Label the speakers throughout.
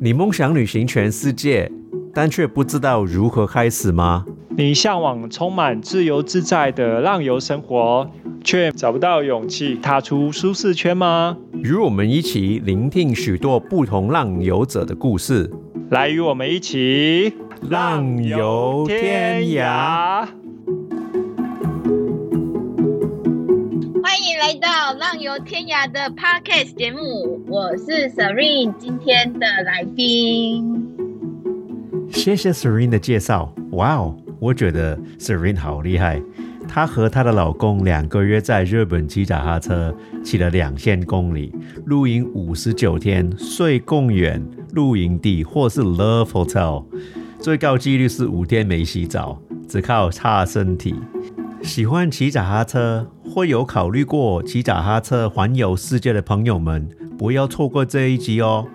Speaker 1: 你梦想旅行全世界，但却不知道如何开始吗？
Speaker 2: 你向往充满自由自在的浪游生活，却找不到勇气踏出舒适圈吗？
Speaker 1: 与我们一起聆听许多不同浪游者的故事，
Speaker 2: 来与我们一起
Speaker 1: 浪游天涯。
Speaker 3: 来到浪游天涯的 Podcast 节目，我是 Serene，今天的来宾。
Speaker 1: 谢谢 Serene 的介绍。哇哦，我觉得 Serene 好厉害。她和她的老公两个月在日本骑脚踏车，骑了两千公里，露营五十九天，睡公园、露营地或是 Love Hotel，最高纪录是五天没洗澡，只靠擦身体。喜欢骑脚踏车，会有考虑过骑脚踏车环游世界的朋友们，不要错过这一集哦。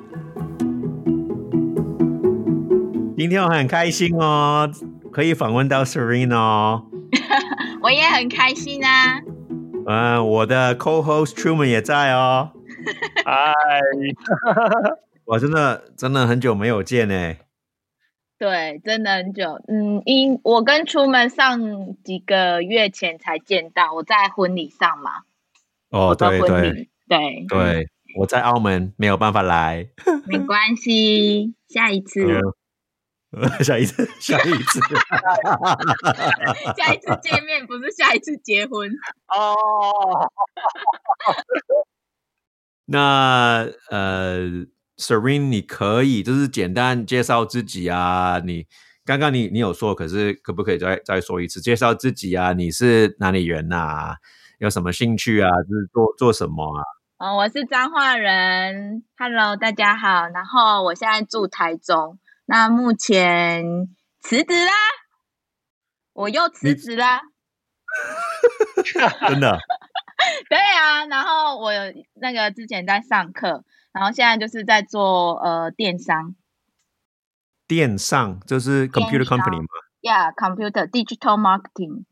Speaker 1: 今天我很开心哦，可以访问到 Serene 哦。
Speaker 3: 我也很开心啊。
Speaker 1: 嗯，我的 co-host Truman 也在哦。
Speaker 2: 嗨，
Speaker 1: 我真的真的很久没有见呢。
Speaker 3: 对，真的很久。嗯，因我跟出门上几个月前才见到，我在婚礼上嘛。
Speaker 1: 哦，对对
Speaker 3: 对
Speaker 1: 对，我在澳门没有办法来。
Speaker 3: 没关系，下一次，
Speaker 1: 下一次，下一次。
Speaker 3: 下一次见面不是下一次结婚。
Speaker 2: 哦，
Speaker 1: 那呃，Serene，你可以就是简单介绍自己啊。你刚刚你你有说，可是可不可以再再说一次？介绍自己啊，你是哪里人呐、有什么兴趣啊？就是做做什么啊？
Speaker 3: 哦，我是彰化人，Hello，大家好。然后我现在住台中，那目前辞职啦，我又辞职啦。
Speaker 1: 真的？
Speaker 3: 对啊，然后我有那个之前在上课，然后现在就是在做呃电商
Speaker 1: 电商就是 computer company 吗
Speaker 3: ？，Yeah，computer digital marketing。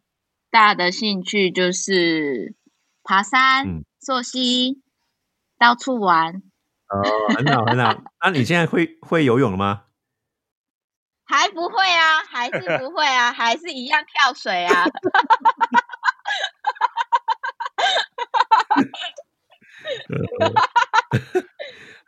Speaker 3: 大家的兴趣就是爬山、
Speaker 1: 嗯
Speaker 3: 溯溪、到处玩，
Speaker 1: 哦，很好很好。那你现在会会游泳了吗？
Speaker 3: 还不会啊，还是不会啊，还是一样跳水啊。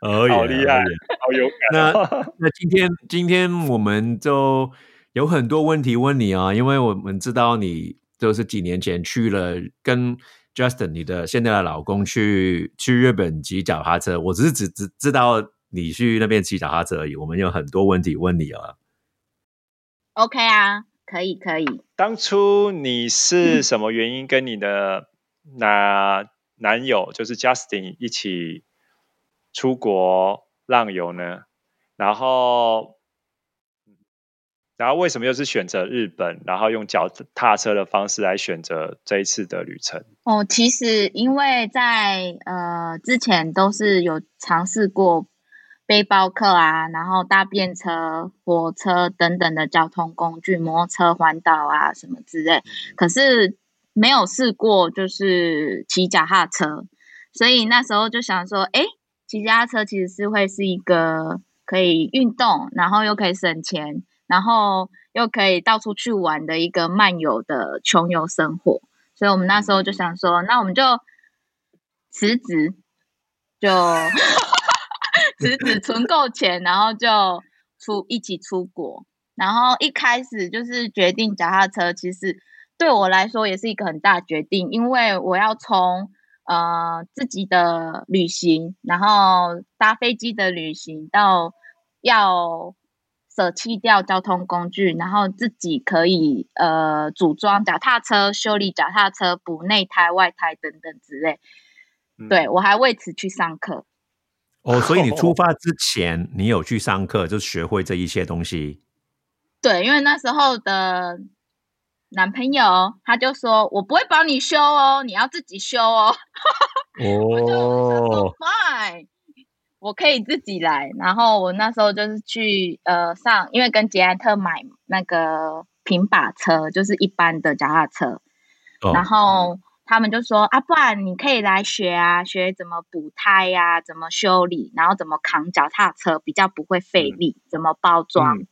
Speaker 1: 哦
Speaker 2: 好厉害，好勇
Speaker 1: 那
Speaker 2: 敢那。
Speaker 1: 那今天今天我们就有很多问题问你啊，因为我们知道你就是几年前去了跟 Justin 你的现在的老公去去日本骑脚踏车，我只是只只知道你去那边骑脚踏车而已。我们有很多问题问你啊。
Speaker 3: OK 啊，可以可以。
Speaker 2: 当初你是什么原因跟你的男男友就是 Justin 一起出国浪游呢？然后，然后为什么又是选择日本，然后用脚踏车的方式来选择这一次的旅程？
Speaker 3: 哦，其实因为在呃之前都是有尝试过背包客啊，然后搭便车、火车等等的交通工具，摩托车环岛啊什么之类，可是没有试过就是骑脚踏车，所以那时候就想说，诶，骑脚踏车其实是会是一个可以运动，然后又可以省钱，然后又可以到处去玩的一个漫游的穷游生活。所以我们那时候就想说，那我们就辞职，就 辞职存够钱，然后就出一起出国。然后一开始就是决定脚踏车，其实对我来说也是一个很大决定，因为我要从呃自己的旅行，然后搭飞机的旅行，到要舍弃掉交通工具，然后自己可以呃组装脚踏车、修理脚踏车、补内胎、外胎等等之类。
Speaker 2: 嗯
Speaker 3: 对我还为此去上课。
Speaker 1: 哦，所以你 出发之前，你有去上课，就学会这一些东西。
Speaker 3: 对，因为那时候的男朋友他就说：“我不会帮你修哦，你要自己修哦。”我就想说
Speaker 1: 哦
Speaker 3: ，fine，我可以自己来。然后我那时候就是去呃上，因为跟捷安特买那个平把车，就是一般的脚踏车，
Speaker 1: 哦
Speaker 3: 然后他们就说啊，不然你可以来学啊，学怎么补胎呀、怎么修理，然后怎么扛脚踏车，比较不会费力，怎么包装。
Speaker 2: 嗯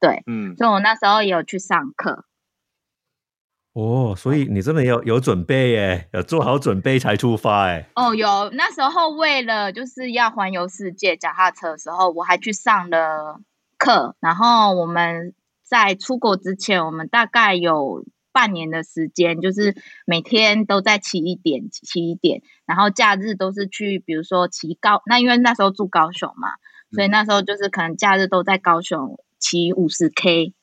Speaker 3: 对，
Speaker 2: 嗯，
Speaker 3: 所以我那时候也有去上课。
Speaker 1: 哦，所以你真的有有准备耶，要做好准备才出发哎。
Speaker 3: 哦，有那时候为了就是要环游世界脚踏车的时候，我还去上了课。然后我们在出国之前，我们大概有半年的时间，就是每天都在骑一点，骑一点。然后假日都是去，比如说骑高，那因为那时候住高雄嘛，所以那时候就是可能假日都在高雄骑五十 K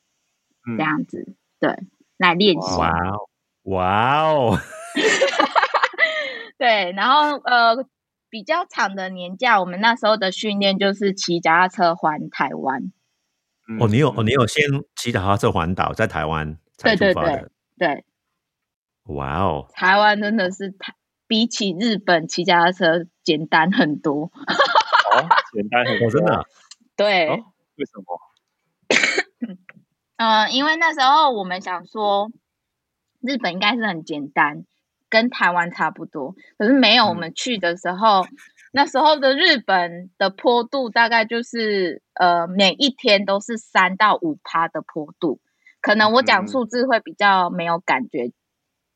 Speaker 2: 嗯
Speaker 3: 这样子，对，来练习。
Speaker 1: 哇哦，哇哦，
Speaker 3: 对，然后呃，比较长的年假，我们那时候的训练就是骑脚踏车环台湾。
Speaker 2: 嗯
Speaker 1: 哦，你有哦，你有先骑脚踏车环岛，在台湾才出发的。
Speaker 3: 对对，
Speaker 1: 哇哦，
Speaker 3: 台湾真的是台比起日本骑脚踏车简单很多。
Speaker 2: 哦，简单很多，
Speaker 1: 哦，真的啊
Speaker 3: 对，
Speaker 2: 哦为什么？
Speaker 3: 嗯、因为那时候我们想说，日本应该是很简单，跟台湾差不多。可是没有，我
Speaker 2: 嗯
Speaker 3: 们去的时候，那时候的日本的坡度大概就是呃每一天都是三到五趴的坡度，可能我讲
Speaker 2: 嗯
Speaker 3: 数字会比较没有感觉。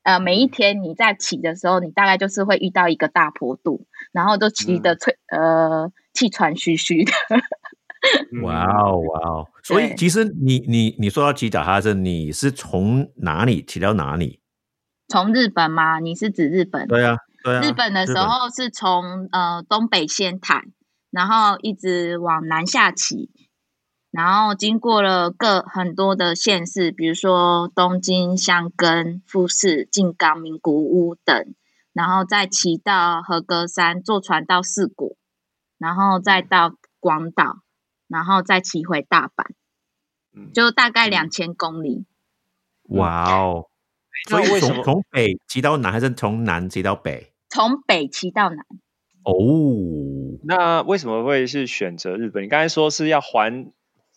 Speaker 3: 呃，每一天你在骑的时候，你大概就是会遇到一个大坡度，然后都骑得吹、呃气喘吁吁的。
Speaker 2: 嗯
Speaker 1: 哇哦，哇哦！所以其实你你你说到骑脚踏车，你是从哪里骑到哪里？
Speaker 3: 从日本吗？你是指日本？
Speaker 1: 对啊，对啊。
Speaker 3: 日本的时候是从呃东北仙台，然后一直往南下骑，然后经过了各很多的县市，比如说东京、香根、富士、静冈、名古屋等，然后再骑到和歌山，坐船到四国，然后再到广岛，然后再骑回大阪，
Speaker 2: 嗯
Speaker 3: 就大概两千公里。
Speaker 1: 哇哦！所以
Speaker 2: 那为什么
Speaker 1: 从从北骑到南，还是从南骑到北？
Speaker 3: 从北骑到南，
Speaker 1: 哦，
Speaker 2: 那为什么会是选择日本？你刚才说是要环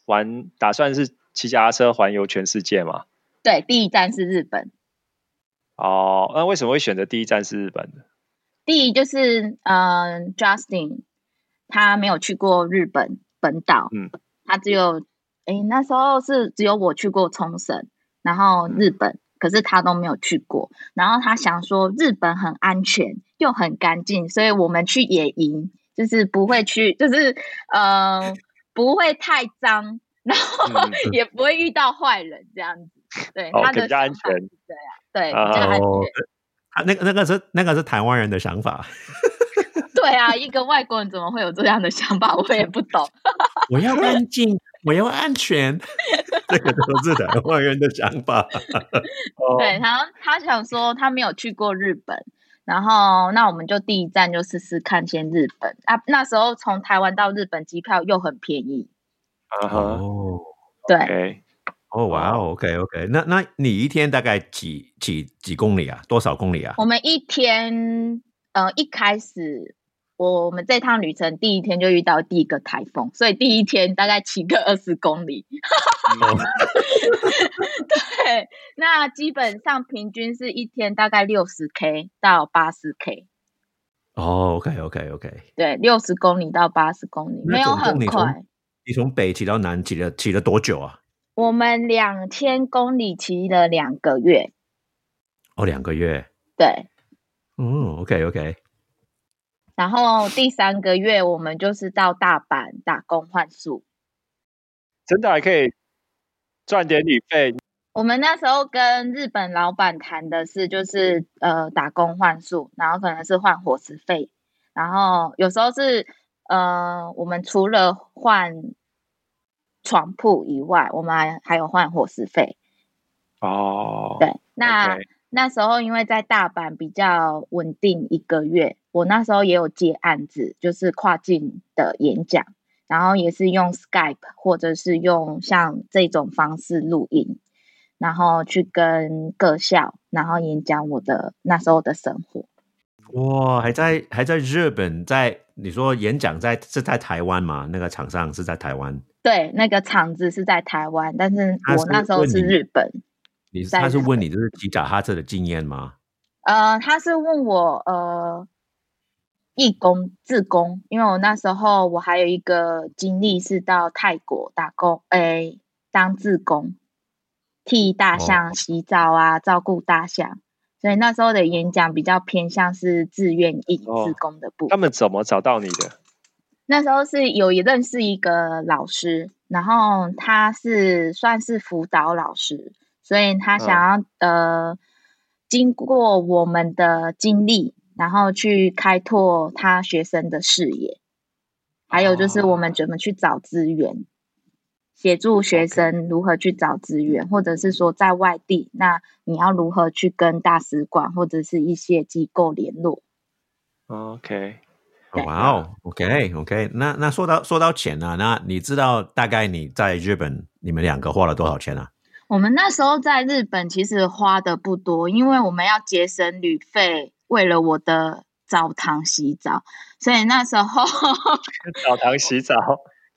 Speaker 2: 环，打算是骑脚踏车环游全世界嘛？
Speaker 3: 对，第一站是日本。
Speaker 2: 哦，那为什么会选择第一站是日本呢？
Speaker 3: 第一就是，嗯、j u s t i n 他没有去过日本本岛，
Speaker 2: 嗯，
Speaker 3: 他只有，诶，那时候是只有我去过冲绳，然后日本，可是他都没有去过。然后他想说，日本很安全又很干净，所以我们去野营，就是不会去，就是呃，不会太脏，然后
Speaker 2: 嗯
Speaker 3: 也不会遇到坏人这样子。对，
Speaker 2: 哦
Speaker 3: 他的
Speaker 2: 比较安全
Speaker 3: 对啊，对，
Speaker 2: 啊
Speaker 3: 比较安全。
Speaker 1: 哦，他那个那个是那个是台湾人的想法。
Speaker 3: 对啊，一个外国人怎么会有这样的想法？我也不懂。
Speaker 1: 我要干净，我要安全，这个都是台湾人的想法。
Speaker 2: 哦
Speaker 3: 对，然后他想说他没有去过日本，然后那我们就第一站就试试看先日本啊。那时候从台湾到日本机票又很便宜，
Speaker 2: 啊哈
Speaker 1: 哦
Speaker 3: 对
Speaker 1: 哦，哇哦，OK OK，那那你一天大概几几几公里啊？多少公里啊？
Speaker 3: 我们一天呃一开始。我我们这趟旅程第一天就遇到第一个台风，所以第一天大概骑个二十公里。
Speaker 2: 嗯
Speaker 3: 对，那基本上平均是一天大概六十 K 到八十 K。
Speaker 1: 哦，OK OK OK，
Speaker 3: 对，六十公里到八十公里，
Speaker 1: 那
Speaker 3: 没有很快。
Speaker 1: 你从北骑到南骑了骑了多久啊？
Speaker 3: 我们两千公里骑了两个月，
Speaker 1: 哦，两个月。
Speaker 3: 对。
Speaker 1: 嗯，OK OK，
Speaker 3: 然后第三个月我们就是到大阪打工换宿。
Speaker 2: 真的还可以赚点旅费，
Speaker 3: 我们那时候跟日本老板谈的是，就是呃打工换宿，然后可能是换伙食费，然后有时候是呃我们除了换床铺以外，我们还还有换伙食费。
Speaker 2: 哦，
Speaker 3: 对，那那时候因为在大阪比较稳定一个月，我那时候也有接案子，就是跨境的演讲，然后也是用 Skype 或者是用像这种方式录音，然后去跟各校，然后演讲我的那时候的生活。
Speaker 1: 哇，还在还在日本，在你说演讲在是在台湾吗？那个场上是在台湾，
Speaker 3: 对，那个场子是在台湾，但是我那时候是日本。
Speaker 1: 你是他是问你就是骑脚踏车的经验吗？
Speaker 3: 呃，他是问我呃，义工、自工，因为我那时候我还有一个经历是到泰国打工，诶，当自工，替大象洗澡啊，照顾大象，所以那时候的演讲比较偏向是自愿义自工的部分。
Speaker 2: 他们怎么找到你的？
Speaker 3: 那时候是有认识一个老师，然后他是算是辅导老师，所以他想要呃。经过我们的经历，然后去开拓他学生的视野，还有就是我们怎么去找资源，协助学生如何去找资源，或者是说在外地，那你要如何去跟大使馆或者是一些机构联络
Speaker 2: ？OK，
Speaker 1: 哇哦，OK OK，那那说到说到钱呢，那你知道大概你在日本你们两个花了多少钱啊？
Speaker 3: 我们那时候在日本其实花的不多，因为我们要节省旅费，为了我的澡堂洗澡，所以那时候
Speaker 2: 澡堂洗澡。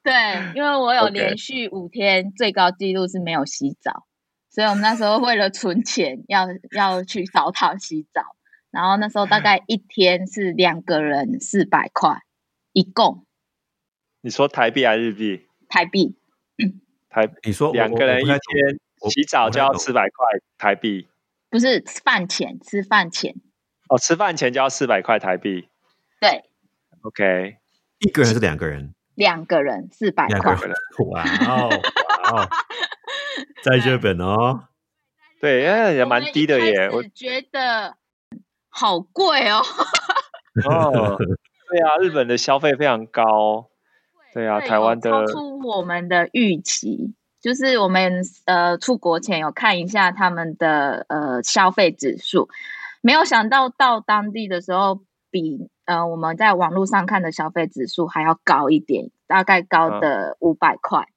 Speaker 3: 对，因为我有连续五天最高纪录是没有洗澡，所以我们那时候为了存钱，要要去澡堂洗澡，然后那时候大概一天是两个人四百块，一共。
Speaker 2: 你说台币还是日币？
Speaker 3: 台币。
Speaker 2: 台，
Speaker 1: 你说
Speaker 2: 两个人一天。洗澡就要四百块台币，
Speaker 3: 不是饭钱，吃饭钱。
Speaker 2: 哦，吃饭钱就要四百块台币。
Speaker 3: 对
Speaker 2: ，OK，
Speaker 1: 一个人还是两个人？
Speaker 3: 两个人四百块。
Speaker 1: 哇哦，哇哦，在日本哦，
Speaker 2: 对，哎也蛮低的耶。
Speaker 3: 我觉得好贵哦。
Speaker 2: 哦，对啊，日本的消费非常高。对啊，台湾的
Speaker 3: 超出我们的预期。就是我们呃出国前有看一下他们的呃消费指数，没有想到到当地的时候比呃我们在网络上看的消费指数还要高一点，大概高的五百块。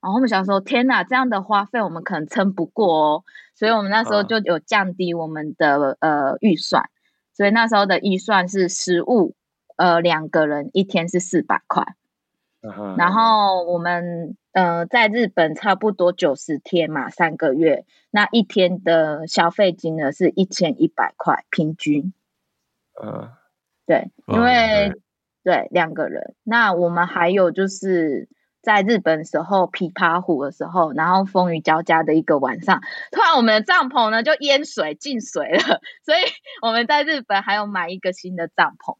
Speaker 3: 然后我们想说，天哪，这样的花费我们可能撑不过哦，所以我们那时候就有降低我们的呃预算，所以那时候的预算是食物，呃两个人一天是四百块。然后我们呃在日本差不多九十天嘛，三个月，那一天的消费金额是一千一百块平均。嗯，对，因为对两个人，那我们还有就是在日本时候琵琶湖的时候，然后风雨交加的一个晚上，突然我们的帐篷呢就淹水进水了，所以我们在日本还有买一个新的帐篷。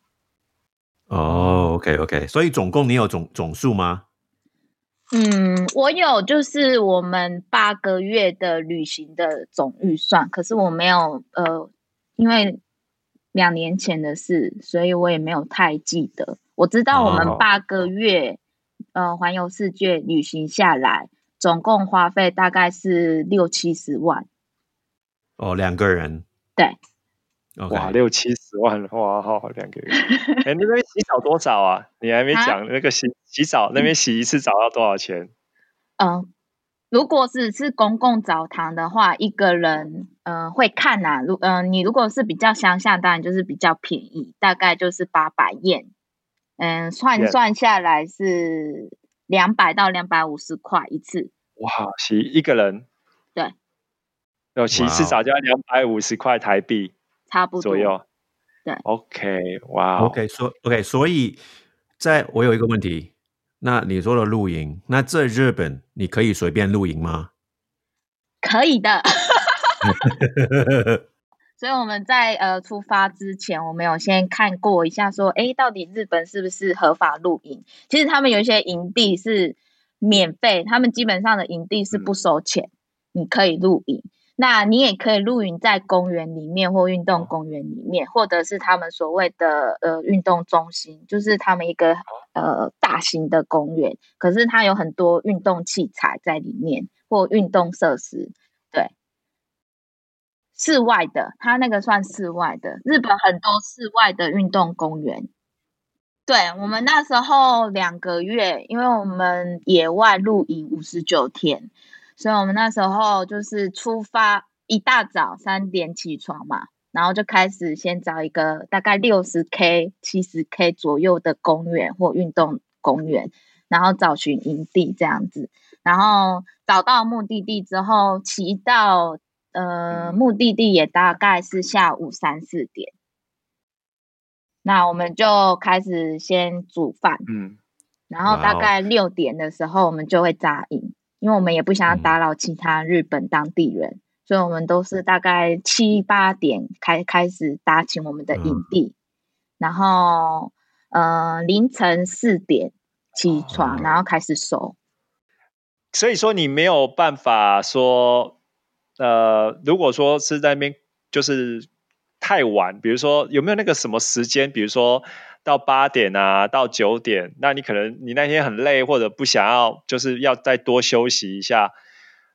Speaker 1: 哦，OK OK，所以总共你有总总数吗？
Speaker 3: 嗯，我有，就是我们八个月的旅行的总预算，可是我没有，呃，因为两年前的事，所以我也没有太记得。我知道我们八个月，呃，环游世界旅行下来，总共花费大概是六七十万。
Speaker 1: 哦，两个人。
Speaker 3: 对。
Speaker 2: 哇，六七十万哇，好两个月。哎，那边洗澡多少啊？你还没讲那个洗洗澡那边洗一次澡要多少钱？
Speaker 3: 嗯，如果只是公共澡堂的话，一个人嗯会看呐。如嗯，你如果是比较乡下，当然就是比较便宜，大概就是八百元。嗯，算算下来是两百到两百五十块一次。
Speaker 2: 哇，洗一个人？
Speaker 3: 对。
Speaker 2: 有洗一次澡就要两百五十块台币。
Speaker 3: 差不多
Speaker 2: 左右，
Speaker 3: 对
Speaker 2: ，OK，哇
Speaker 1: ，OK，所 OK，所以在我有一个问题，那你说的露营，那在日本你可以随便露营吗？
Speaker 3: 可以的，所以我们在呃出发之前，我们有先看过一下，说，哎，到底日本是不是合法露营？其实他们有一些营地是免费，他们基本上的营地是不收钱，你可以露营。那你也可以露营在公园里面或运动公园里面，或者是他们所谓的呃运动中心，就是他们一个呃大型的公园，可是它有很多运动器材在里面或运动设施。对，室外的，它那个算室外的。日本很多室外的运动公园。对我们那时候两个月，因为我们野外露营五十九天。所以我们那时候就是出发一大早三点起床嘛，然后就开始先找一个大概六十 K、七十 K 左右的公园或运动公园，然后找寻营地这样子。然后找到目的地之后，骑到呃目的地也大概是下午三四点。那我们就开始先煮饭，
Speaker 2: 嗯，
Speaker 3: 然后大概六点的时候我们就会扎营，因为我们也不想要打扰其他日本当地人，所以我们都是大概七八点开开始搭起我们的营地，然后呃凌晨四点起床，然后开始收。
Speaker 2: 所以说你没有办法说，呃，如果说是在那边就是太晚，比如说有没有那个什么时间，比如说到八点啊，到九点，那你可能你那天很累，或者不想要，就是要再多休息一下，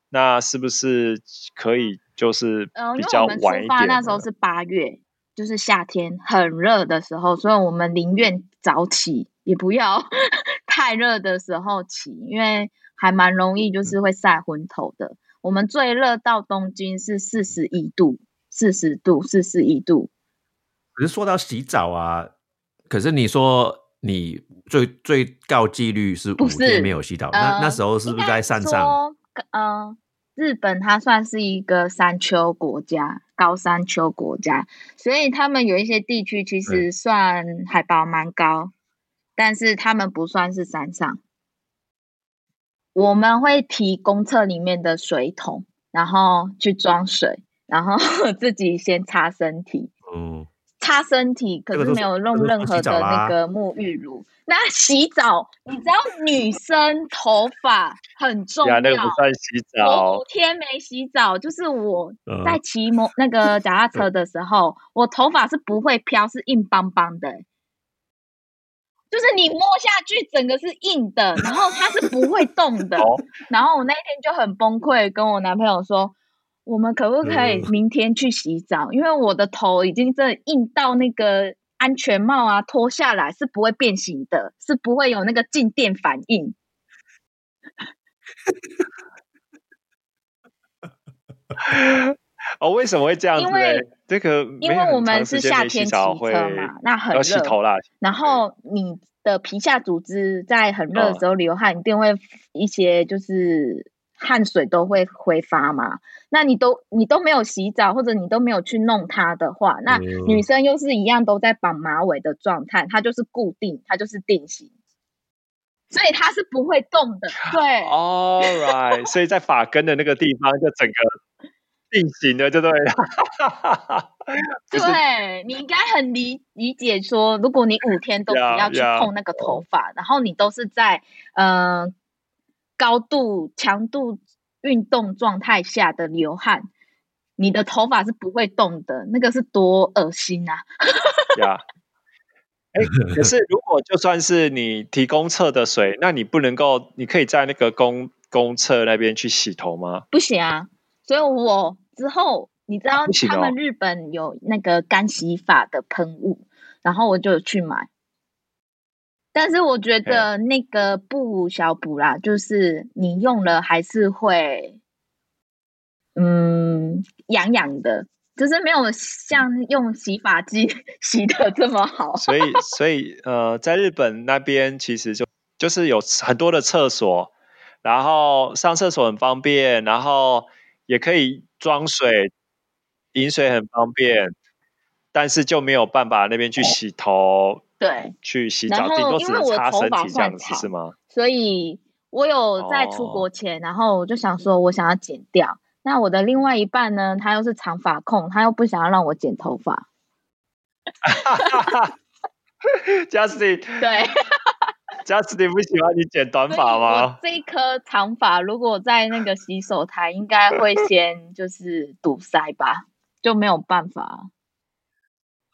Speaker 2: 那是不是可以就是比较晚一点？
Speaker 3: 那时候是八月，就是夏天很热的时候，所以我们宁愿早起，也不要 太热的时候起，因为。还蛮容易，就是会晒昏头的。我们最热到东京是四十一度，四十度，四十一度。
Speaker 1: 可是说到洗澡啊，可是你说你最最高纪律是五天没有洗澡，那那时候是不是在山上？
Speaker 3: 嗯，日本它算是一个山丘国家，高山丘国家，所以他们有一些地区其实算海拔蛮高，但是他们不算是山上。我们会提公厕里面的水桶，然后去装水，然后 自己先擦身体。嗯，擦身体可是没有用任何的那个沐浴乳。那洗澡，你知道女生头发很重要，
Speaker 2: 那个不算洗澡。
Speaker 3: 五天没洗澡，就是我在骑摩那个脚踏车的时候，我头发是不会飘，是硬邦邦的。就是你摸下去，整个是硬的，然后它是不会动的。然后我那一天就很崩溃，跟我男朋友说：“我们可不可以明天去洗澡？因为我的头已经真的硬到那个安全帽啊，脱下来是不会变形的，是不会有那个静电反应。”
Speaker 2: 哦，为什么会这样子？
Speaker 3: 因为
Speaker 2: 这个，
Speaker 3: 因为我们是夏天骑车嘛，那很热，然后你的皮下组织在很热的时候流汗，一定会一些就是汗水都会挥发嘛。那你都你都没有洗澡，或者你都没有去弄它的话，那女生又是一样都在绑马尾的状态，它就是固定，它就是定型，所以它是不会动的。对
Speaker 2: ，All right，所以在发根的那个地方就整个。定型的，对了对？
Speaker 3: 对你应该很理理解说，如果你五天都不要去碰那个头发，然后你都是在嗯高度强度运动状态下的流汗，你的头发是不会动的，那个是多恶心啊！
Speaker 2: 呀，哎，可是如果就算是你提公厕的水，那你不能够，你可以在那个公公厕那边去洗头吗？
Speaker 3: 不行啊，所以我。之后，你知道他们日本有那个干洗法的喷雾，然后我就去买。但是我觉得那个不小补啦，就是你用了还是会，嗯，痒痒的，就是没有像用洗发剂 洗的这么好。
Speaker 2: 所以，所以呃，在日本那边其实就就是有很多的厕所，然后上厕所很方便，然后也可以。装水、饮水很方便，但是就没有办法那边去洗头，
Speaker 3: 对，
Speaker 2: 去洗澡，顶多只能擦身体这样子，是吗？
Speaker 3: 所以我有在出国前，然后我就想说，我想要剪掉。那我的另外一半呢，他又是长发控，他又不想要让我剪头发。
Speaker 2: Justin，
Speaker 3: 对。
Speaker 2: Justin 不喜欢你剪短发吗？
Speaker 3: 这一颗长发如果在那个洗手台，应该会先就是堵塞吧，就没有办法。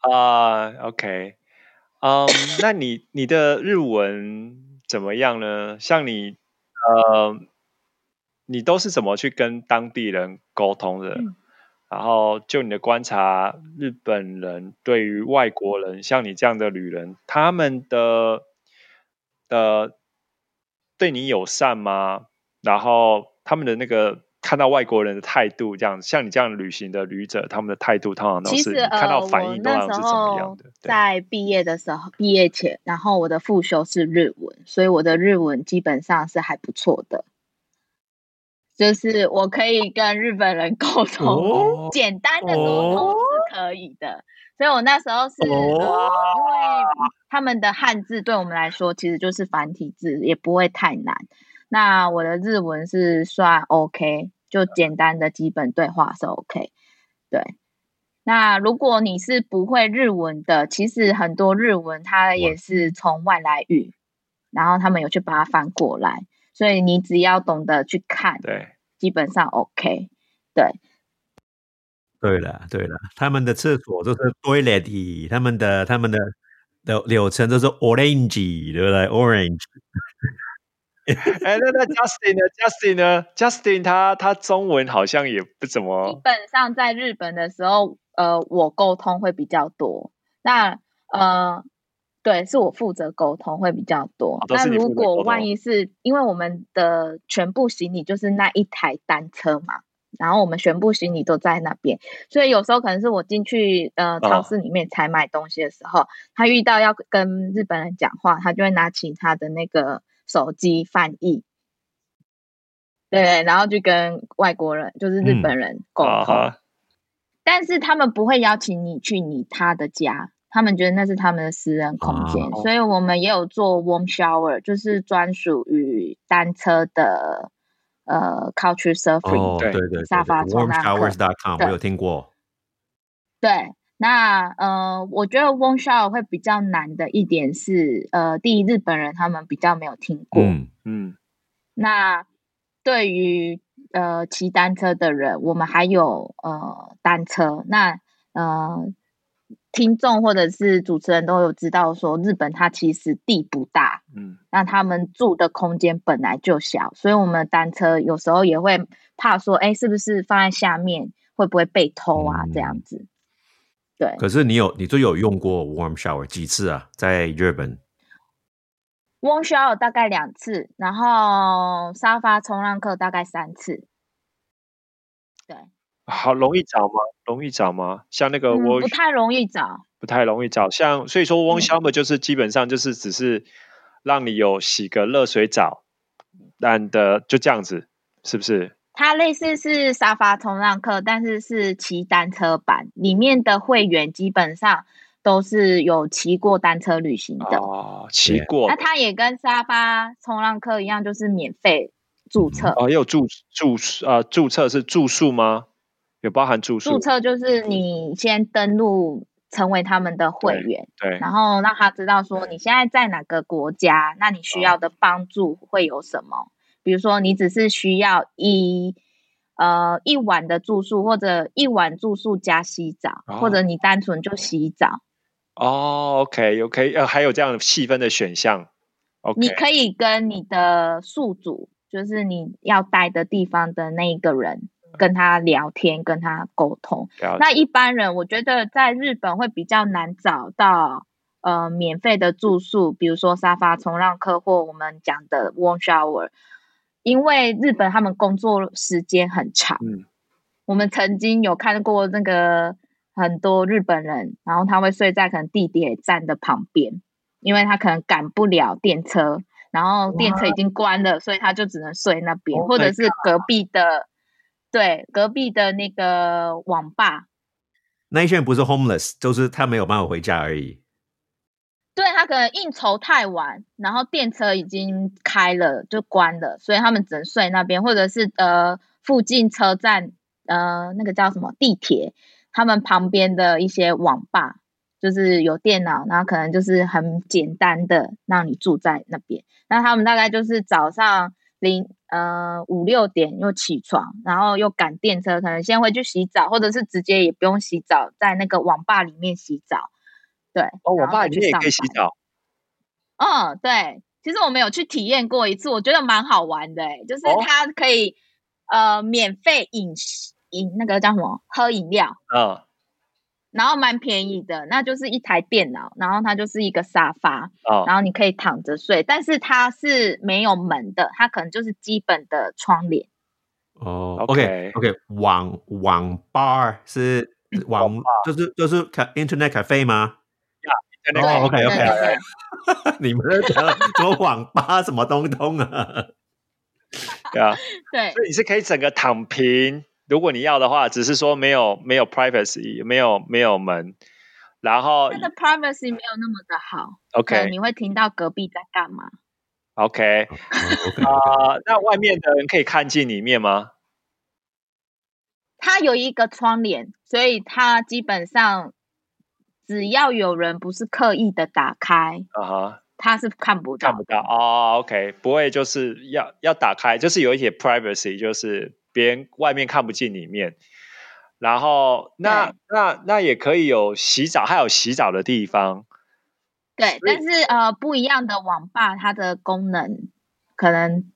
Speaker 2: 啊，OK，嗯，那你你的日文怎么样呢？像你，呃，你都是怎么去跟当地人沟通的？然后就你的观察，日本人对于外国人，像你这样的旅人，他们的。呃，对你友善吗？然后他们的那个看到外国人的态度，这样像你这样旅行的旅者，他们的态度通常都是看到反应，通常是怎么样的？
Speaker 3: 在毕业的时候，毕业前，然后我的副修是日文，所以我的日文基本上是还不错的。就是我可以跟日本人沟通，
Speaker 1: 哦
Speaker 3: 简单的沟通是可以的。所以我那时候是、呃，因
Speaker 1: 哦
Speaker 3: 为他们的汉字对我们来说其实就是繁体字，也不会太难。那我的日文是算 OK，就简单的基本对话是 OK。对，那如果你是不会日文的，其实很多日文它也是从外来语，然后他们有去把它翻过来，所以你只要懂得去看，
Speaker 2: 对，
Speaker 3: 基本上 OK。对，
Speaker 1: 对了，对了，他们的厕所都是 toilet，他们的他们的的流程都是 orange，对不对？orange。
Speaker 2: 哎，那那 Justin 呢？Justin 呢？Justin 他他中文好像也不怎么基
Speaker 3: 本上在日本的时候，呃，我沟通会比较多。那呃，对，是我负责沟通会比较多那如果万一是因为我们的全部行李就是那一台单车嘛，然后我们全部行李都在那边，所以有时候可能是我进去呃超市里面采买东西的时候，他遇到要跟日本人讲话，他就会拿起他的那个手机翻译。对，然后就跟外国人，就是日
Speaker 1: 嗯
Speaker 3: 本人沟通。但是他们不会邀请你去你他的家，他们觉得那是他们的私人空间，
Speaker 1: 哦
Speaker 3: 所以我们也有做 warm shower，就是专属于单车的呃 couch surfing。
Speaker 1: 哦，
Speaker 2: 对
Speaker 1: 对对对
Speaker 3: 沙发冲浪
Speaker 1: warmshowers.com 我有听过。
Speaker 3: 对，那呃，我觉得 warm shower 会比较难的一点是，呃，第一日本人他们比较没有听过，
Speaker 1: 嗯，
Speaker 2: 嗯，
Speaker 3: 那对于呃骑单车的人，我们还有呃单车，那呃听众或者是主持人都有知道说，日本它其实地不大，
Speaker 2: 嗯，
Speaker 3: 那他们住的空间本来就小，所以我们的单车有时候也会怕说，哎，是不是放在下面会不会被偷啊？这样
Speaker 1: 嗯
Speaker 3: 子，对。
Speaker 1: 可是你有你都有用过 warm shower 几次啊？在日本
Speaker 3: warm shower 大概两次，然后沙发冲浪课大概三次。对，
Speaker 2: 好容易找吗？容易找吗？像那个
Speaker 3: 嗯，
Speaker 2: 我
Speaker 3: 不太容易找。
Speaker 2: 不太容易找，像所以说 warm
Speaker 3: 嗯
Speaker 2: shower 就是基本上就是只是让你有洗个热水澡，然的就这样子，是不是？
Speaker 3: 它类似是沙发冲浪课，但是是骑单车版，里面的会员基本上都是有骑过单车旅行的。
Speaker 2: 哦，骑过
Speaker 3: 那它也跟沙发冲浪课一样，就是免费注册。
Speaker 2: 哦，也有注注呃注册是住宿吗？有包含住宿？
Speaker 3: 注册就是你先登录成为他们的会员，
Speaker 2: 对，
Speaker 3: 然后让他知道说你现在在哪个国家，那你需要的帮助会有什么？比如说你只是需要一呃一晚的住宿，或者一晚住宿加洗澡，
Speaker 2: 哦
Speaker 3: 或者你单纯就洗澡，
Speaker 2: 哦，OK OK，呃，还有这样细分的选项，OK，
Speaker 3: 你可以跟你的宿主，就是你要待的地方的那一个人。跟他聊天，跟他沟通。那一般人，我觉得在日本会比较难找到呃免费的住宿，比如说沙发冲浪客或我们讲的 warm shower，因为日本他们工作时间很长。
Speaker 2: 嗯，
Speaker 3: 我们曾经有看过那个很多日本人，然后他会睡在可能地铁站的旁边，因为他可能赶不了电车，然后电车已经关了，所以他就只能睡那边
Speaker 2: ，Oh
Speaker 3: 或者是隔壁的。对，隔壁的那个网吧，
Speaker 1: 那一些人不是 homeless，就是他没有办法回家而已。
Speaker 3: 对他可能应酬太晚，然后电车已经开了就关了，所以他们只能睡那边，或者是呃附近车站呃那个叫什么地铁，他们旁边的一些网吧，就是有电脑，然后可能就是很简单的让你住在那边。那他们大概就是早上零呃五六点又起床，然后又赶电车，可能先回去洗澡，或者是直接也不用洗澡，在那个网吧里面洗澡。对，
Speaker 2: 哦，
Speaker 3: 然后再
Speaker 2: 网吧里面也可以洗澡，
Speaker 3: 嗯，对，其实我们有去体验过一次，我觉得蛮好玩的、欸，就是
Speaker 2: 哦
Speaker 3: 它可以、呃免费饮食饮那个叫什么喝饮料，
Speaker 2: 嗯，
Speaker 3: 然后蛮便宜的，那就是一台电脑，然后它就是一个沙发，
Speaker 2: 哦，
Speaker 3: 然后你可以躺着睡，但是它是没有门的，它可能就是基本的窗帘。
Speaker 1: 哦
Speaker 2: OK，OK
Speaker 1: OK，网网吧是网就是就是卡 Internet cafe 吗？
Speaker 2: 在那个
Speaker 1: 哦，OK
Speaker 3: 对。
Speaker 1: OK，你们在讲什么网吧什么东东啊？
Speaker 2: 对啊，
Speaker 3: 对。
Speaker 2: 所以你是可以整个躺平，如果你要的话，只是说没有没有 privacy，没有没有门，然后
Speaker 3: 它的 privacy 没有那么的好
Speaker 2: ，OK。
Speaker 3: 你会听到隔壁在干嘛。
Speaker 2: OK 啊、那外面的人可以看进里面吗？
Speaker 3: 它有一个窗帘，所以它基本上只要有人不是刻意的打开，
Speaker 2: 啊哈，
Speaker 3: 他是看不到
Speaker 2: 看不。到哦。OK，不会就是要要打开，就是有一些 privacy，就是别人外面看不进里面。然后那那那也可以有洗澡，还有洗澡的地方。
Speaker 3: 对，但是呃，不一样的网吧，它的功能可能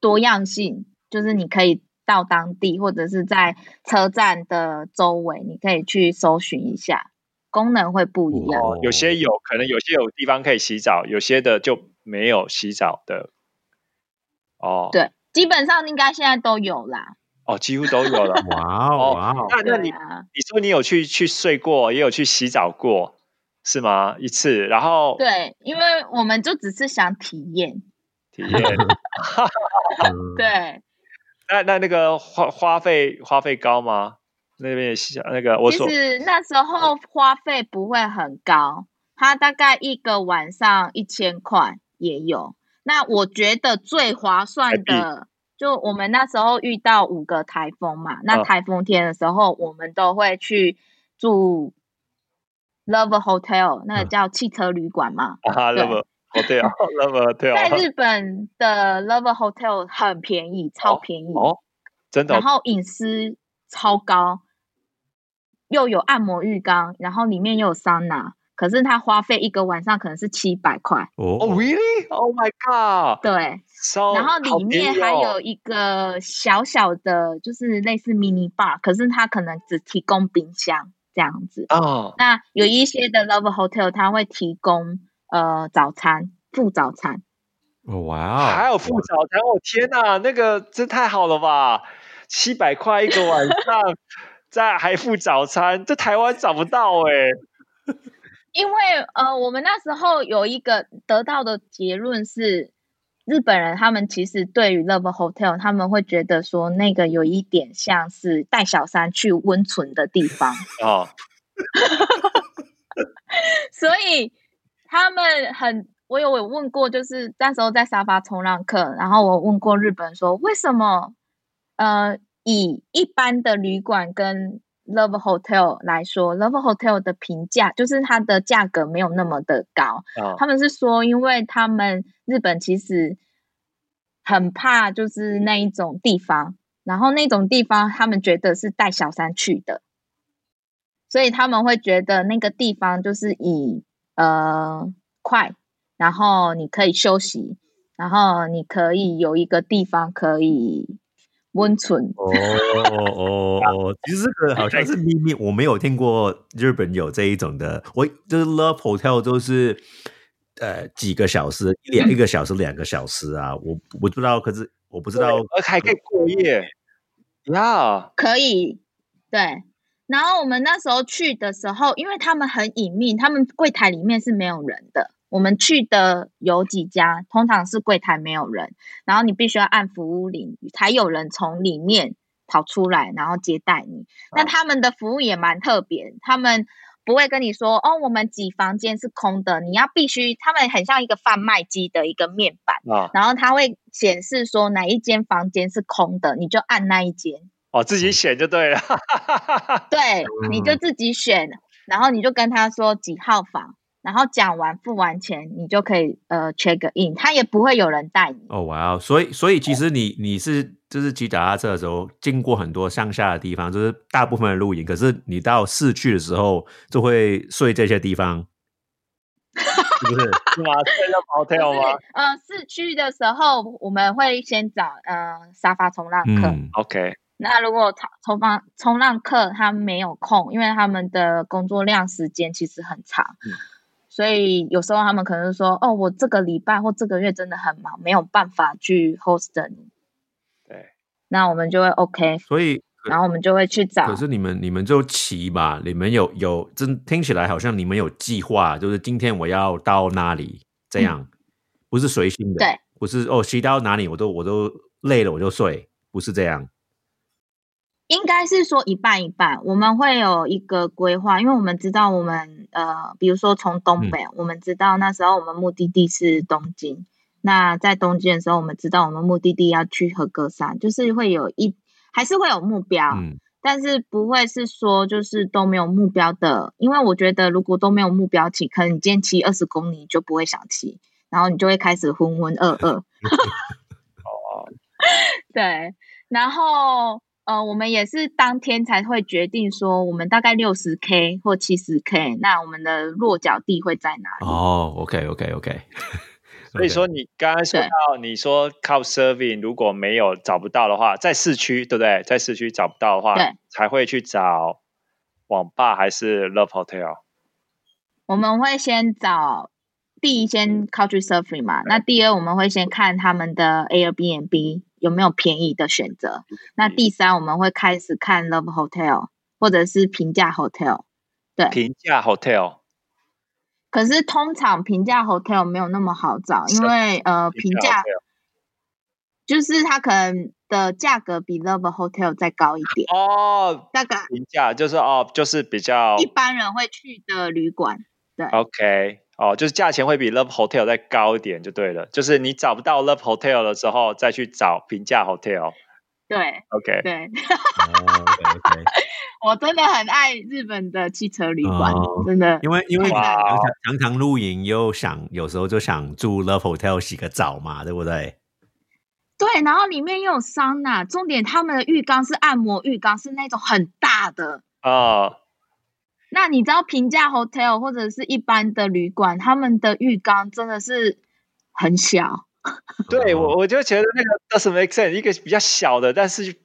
Speaker 3: 多样性，就是你可以到当地或者是在车站的周围，你可以去搜寻一下，功能会不一样。
Speaker 2: 哦，有些有可能有些有地方可以洗澡，有些的就没有洗澡的。哦，
Speaker 3: 对，基本上应该现在都有啦。
Speaker 2: 哦，几乎都有了。
Speaker 1: 哇哦哇哦，
Speaker 2: 那那你你说你有去去睡过，也有去洗澡过，是吗？一次，然后
Speaker 3: 对，因为我们就只是想体验。
Speaker 2: 体验。
Speaker 1: 嗯，
Speaker 3: 对，
Speaker 2: 那那那个花花费花费高吗？那边洗那个我
Speaker 3: 其实那时候花费不会很高，它大概一个晚上一千块也有。那我觉得最划算的，就我们那时候遇到五个台风嘛，那
Speaker 2: 嗯
Speaker 3: 台风天的时候，我们都会去住 Love Hotel，那个
Speaker 1: 嗯
Speaker 3: 叫汽车旅馆嘛。
Speaker 2: 啊
Speaker 3: 对
Speaker 2: ，love hotel love
Speaker 3: 在
Speaker 2: hotel 在
Speaker 3: 日本的 Love Hotel 很便宜，超便宜。
Speaker 2: 哦，真的
Speaker 3: 然后隐私超高，又有按摩浴缸，然后里面又有桑拿，可是它花费一个晚上可能是七百块，
Speaker 2: 哦
Speaker 1: 哦
Speaker 2: ，，really？Oh my god！
Speaker 3: 对
Speaker 2: ，So
Speaker 3: 然后
Speaker 2: 好
Speaker 3: 里面还有一个小小的，就是类似 mini bar，可是它可能只提供冰箱这样子。
Speaker 2: 啊，
Speaker 3: 那有一些的 Love Hotel 它会提供呃早餐附早餐，
Speaker 1: 哦哇哦，
Speaker 2: 还有附早餐，哦天哪，那个这太好了吧！七百块一个晚上，再还附早餐，这台湾找不到哎、
Speaker 3: 因为呃，我们那时候有一个得到的结论是，日本人他们其实对于 Love Hotel，他们会觉得说那个有一点像是带小三去温存的地方，
Speaker 2: 哦，
Speaker 3: 所以他们很，我有有问过，就是那时候在沙发冲浪课，然后我问过日本人说，为什么呃以一般的旅馆跟 Love Hotel 来说，Love Hotel 的评价就是它的价格没有那么的高。
Speaker 2: 啊
Speaker 3: 他们是说，因为他们日本其实很怕就是那一种地方，然后那种地方他们觉得是带小三去的，所以他们会觉得那个地方就是以呃快，然后你可以休息，然后你可以有一个地方可以温存。
Speaker 1: 哦哦哦，其实这个好像是秘密，我没有听过日本有这一种的。我就是 Love Hotel 都是呃几个小时，一两一个小时、两个小时啊，我我不知道，可是我不知道
Speaker 2: 而还可以过夜呀。
Speaker 3: 可以，对。然后我们那时候去的时候，因为他们很隐秘，他们柜台里面是没有人的。我们去的有几家，通常是柜台没有人，然后你必须要按服务铃，才有人从里面跑出来，然后接待你。那
Speaker 2: 啊
Speaker 3: 他们的服务也蛮特别，他们不会跟你说哦，我们几房间是空的，你要必须，他们很像一个贩卖机的一个面板，
Speaker 2: 啊，
Speaker 3: 然后它会显示说哪一间房间是空的，你就按那一间。
Speaker 2: 哦，自己选就对了。
Speaker 3: 对，你就自己选，然后你就跟他说几号房，然后讲完付完钱，你就可以呃 check in，他也不会有人带你。
Speaker 1: 哦哇哦，所以所以其实你你是就是骑脚踏车的时候经过很多乡下的地方，就是大部分的露营，可是你到市区的时候就会睡这些地方，是不是？
Speaker 2: 是吗？睡到 hotel 吗
Speaker 3: 就是呃，市区的时候我们会先找呃沙发冲浪客。
Speaker 1: 嗯
Speaker 2: ，？OK，
Speaker 3: 那如果冲冲浪冲浪客他没有空，因为他们的工作量时间其实很长，
Speaker 2: 嗯
Speaker 3: 所以有时候他们可能说，哦，我这个礼拜或这个月真的很忙，没有办法去 host 你。
Speaker 2: 对，
Speaker 3: 那我们就会 OK，
Speaker 1: 所以
Speaker 3: 然后我们就会去找
Speaker 1: 可。是你们你们就骑吧，你们有有真听起来好像你们有计划，就是今天我要到哪里这样，不是随心的，
Speaker 3: 对，
Speaker 1: 不是哦骑到哪里我都我都累了我就睡，不是这样。
Speaker 3: 应该是说一半一半，我们会有一个规划，因为我们知道我们呃，比如说从东北，我们知道那时候我们目的地是东京。那在东京的时候，我们知道我们目的地要去和歌山，就是会有一还是会有目标，但是不会是说就是都没有目标的，因为我觉得如果都没有目标骑，可能你今天骑二十公里就不会想骑，然后你就会开始浑浑噩噩。哦，对，然后。呃，我们也是当天才会决定说，我们大概六十 K 或七十 K，那我们的落脚地会在哪里？
Speaker 1: 哦，OK，OK，OK。
Speaker 2: 所以说，你刚刚说到，你说靠 serving，如果没有找不到的话，在市区，对不对？在市区找不到的话，才会去找网吧还是 Love Hotel？
Speaker 3: 我们会先找第一先靠去 serving 嘛，那第二我们会先看他们的 Airbnb。有没有便宜的选择？那第三，我们会开始看 Love Hotel 或者是平价 Hotel。对，
Speaker 2: 平价 Hotel。
Speaker 3: 可是通常平价 Hotel 没有那么好找，因为呃，平价就是它可能的价格比 Love Hotel 再高一点
Speaker 2: 哦。
Speaker 3: 大概
Speaker 2: 平价就是哦，就是比较
Speaker 3: 一般人会去的旅馆。对
Speaker 2: ，OK。哦，就是价钱会比 Love Hotel 再高一点就对了，就是你找不到 Love Hotel 的时候，再去找平价 Hotel。
Speaker 3: 对
Speaker 2: ，OK，
Speaker 3: 对。我真的很爱日本的汽车旅馆，真的。
Speaker 1: 因为因为常常常露营，又想有时候就想住 Love Hotel 洗个澡嘛，对不对？
Speaker 3: 对，然后里面又有桑拿，重点他们的浴缸是按摩浴缸，是那种很大的啊。那你知道平价 hotel 或者是一般的旅馆，他们的浴缸真的是很小。
Speaker 2: 对我我就觉得那个 doesn't make sense，一个比较小的，但是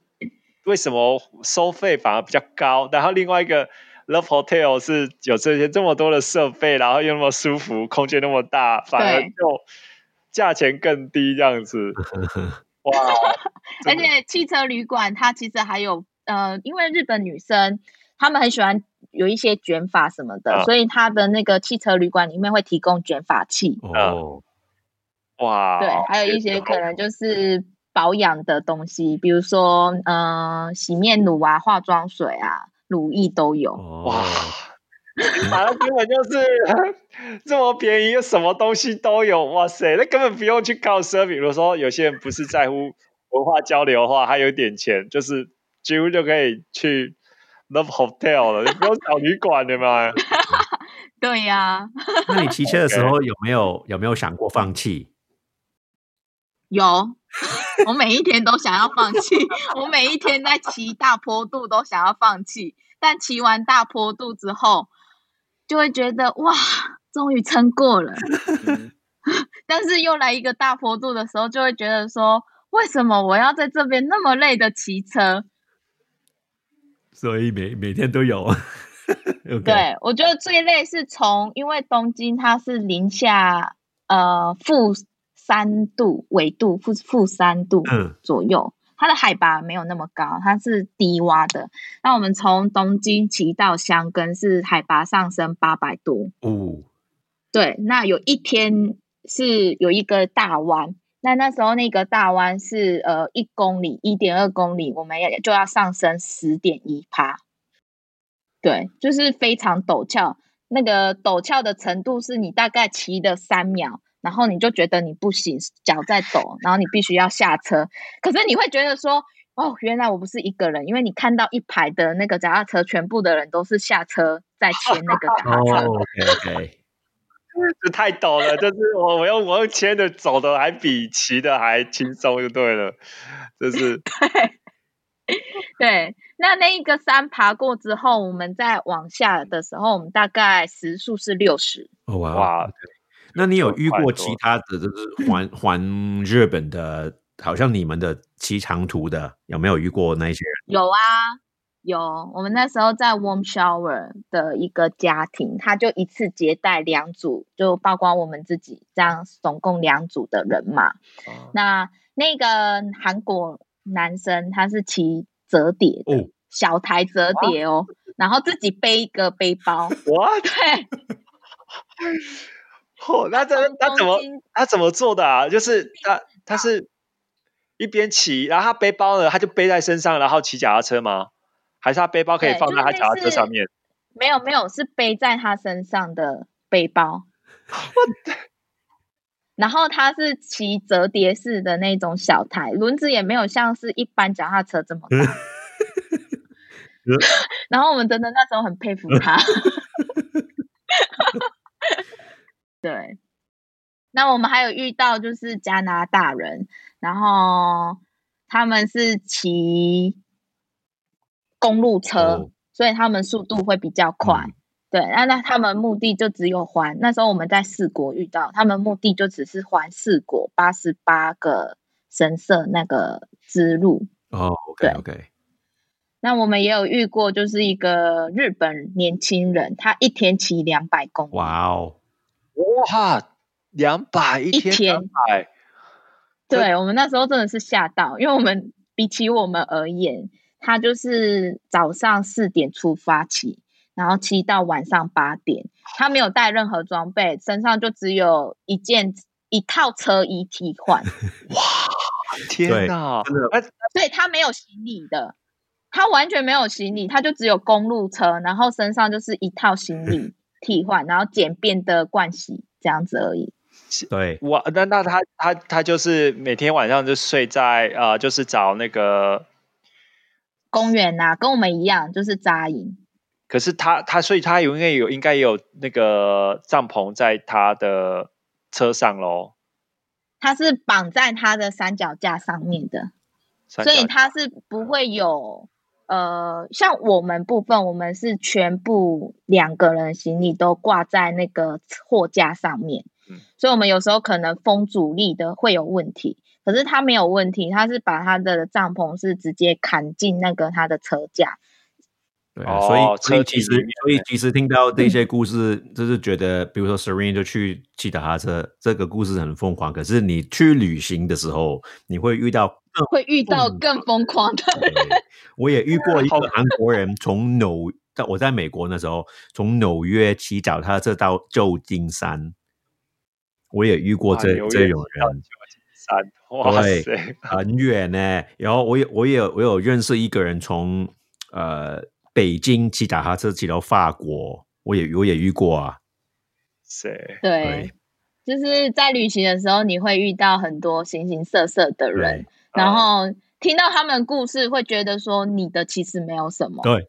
Speaker 2: 为什么收费反而比较高？然后另外一个 love hotel 是有这些这么多的设备，然后又那么舒服，空间那么大，反而就价钱更低这样子。哇！
Speaker 3: 而且汽车旅馆它其实还有呃，因为日本女生她们很喜欢。有一些卷发什么的，所以他的那个汽车旅馆里面会提供卷发器。哦，
Speaker 2: 哇，
Speaker 3: 对，还有一些可能就是保养的东西，比如说嗯，洗面乳啊、化妆水啊、乳液都有。哇，
Speaker 2: 反正根本就是 这么便宜，又什么东西都有。哇塞，那根本不用去靠 service。比如说有些人不是在乎文化交流的话，还有点钱，就是几乎就可以去。Love Hotel 了，你不用找旅馆的吗？
Speaker 3: 对呀。
Speaker 1: 那你骑车的时候有没有有没有想过放弃？
Speaker 3: 有，我每一天都想要放弃。我每一天在骑大坡度都想要放弃，但骑完大坡度之后，就会觉得哇，终于撑过了。但是又来一个大坡度的时候，就会觉得说，为什么我要在这边那么累的骑车？
Speaker 1: 所以每每天都有，
Speaker 3: 对我觉得最累是从，因为东京它是零下呃负三度纬度负负三度左右，它的海拔没有那么高，它是低洼的。那我们从东京骑到箱根是海拔上升八百多，哦，对，那有一天是有一个大弯。那那时候那个大弯是呃一公里一点二公里，我们要就要上升十点一趴，对，就是非常陡峭。那个陡峭的程度是你大概骑的三秒，然后你就觉得你不行，脚在抖，然后你必须要下车。可是你会觉得说，哦，原来我不是一个人，因为你看到一排的那个脚踏车，全部的人都是下车在牵那个脚踏
Speaker 1: 车。
Speaker 2: 这太陡了，就是我我用我用牵的走的还比骑的还轻松，就对了，就是
Speaker 3: 对 对。那那一个山爬过之后，我们再往下的时候，我们大概时速是六十。
Speaker 1: 哇，那你有遇过其他的，就是环环日本的，好像你们的骑长途的，有没有遇过那些人？
Speaker 3: 有啊。有，我们那时候在 Warm Shower 的一个家庭，他就一次接待两组，就包括我们自己，这样总共两组的人嘛。那那个韩国男生他是骑折叠的小台折叠哦，然后自己背一个背包。
Speaker 2: 哇，
Speaker 3: 对。
Speaker 2: 哦，那这他怎么他怎么做的啊？就是他他是一边骑，然后他背包呢，他就背在身上，然后骑脚踏车吗？还是他背包可以放在他脚踏车上面？
Speaker 3: 没有没有，是背在他身上的背包。然后他是骑折叠式的那种小台，轮子也没有像是一般脚踏车这么大。然后我们真的那时候很佩服他。对，那我们还有遇到就是加拿大人，然后他们是骑公路车，
Speaker 1: 哦。
Speaker 3: 所以他们速度会比较快。
Speaker 1: 嗯。
Speaker 3: 对，那那他们目的就只有环，那时候我们在四国遇到，他们目的就只是环四国八十八个神社那个之路。
Speaker 1: 哦，OK OK
Speaker 3: 那我们也有遇过，就是一个日本年轻人，他一天骑两百公里。
Speaker 1: 哇哦，
Speaker 2: 哇，两百一天两百，
Speaker 3: 对我们那时候真的是吓到，因为我们比起我们而言，他就是早上四点出发骑，然后骑到晚上八点，他没有带任何装备，身上就只有一件一套车衣替换，哇
Speaker 2: 天
Speaker 1: 对
Speaker 2: 哪！
Speaker 1: 真的
Speaker 2: 那
Speaker 3: 所以他没有行李的，他完全没有行李，他就只有公路车，然后身上就是一套行李 替换，然后简便的盥洗这样子而已。
Speaker 1: 对，
Speaker 2: 哇，那那他他他就是每天晚上就睡在呃，就是找那个，
Speaker 3: 公园呐、跟我们一样，就是扎营。
Speaker 2: 可是他他所以他有应该有应该也有那个帐篷在他的车上喽，
Speaker 3: 他是绑在他的三脚架上面的，所以他是不会有呃，像我们部分，我们是全部两个人行李都挂在那个货架上面，
Speaker 2: 嗯。
Speaker 3: 所以我们有时候可能风阻力的会有问题，可是他没有问题，他是把他的帐篷是直接砍进那个他的车架，
Speaker 1: 对啊，所以
Speaker 2: 哦
Speaker 1: 所以其实所以其实听到这些故事，就是觉得，比如说 Serene 就去骑脚踏车，这个故事很疯狂。可是你去旅行的时候，你会遇到更
Speaker 3: 会遇到
Speaker 1: 嗯
Speaker 3: 更疯狂的。
Speaker 1: 对我也遇过一个韩国人从纽，在我在美国那时候，从纽约骑脚踏车到旧金山，我也遇过这这种人。
Speaker 2: 三，哇塞，
Speaker 1: 很远呢。然后我有我有我有认识一个人从呃北京骑脚踏车骑到法国，我也我也遇过啊。
Speaker 2: 谁？
Speaker 3: 对，就是在旅行的时候，你会遇到很多形形色色的人，然后听到他们故事，会觉得说你的其实没有什么，
Speaker 1: 对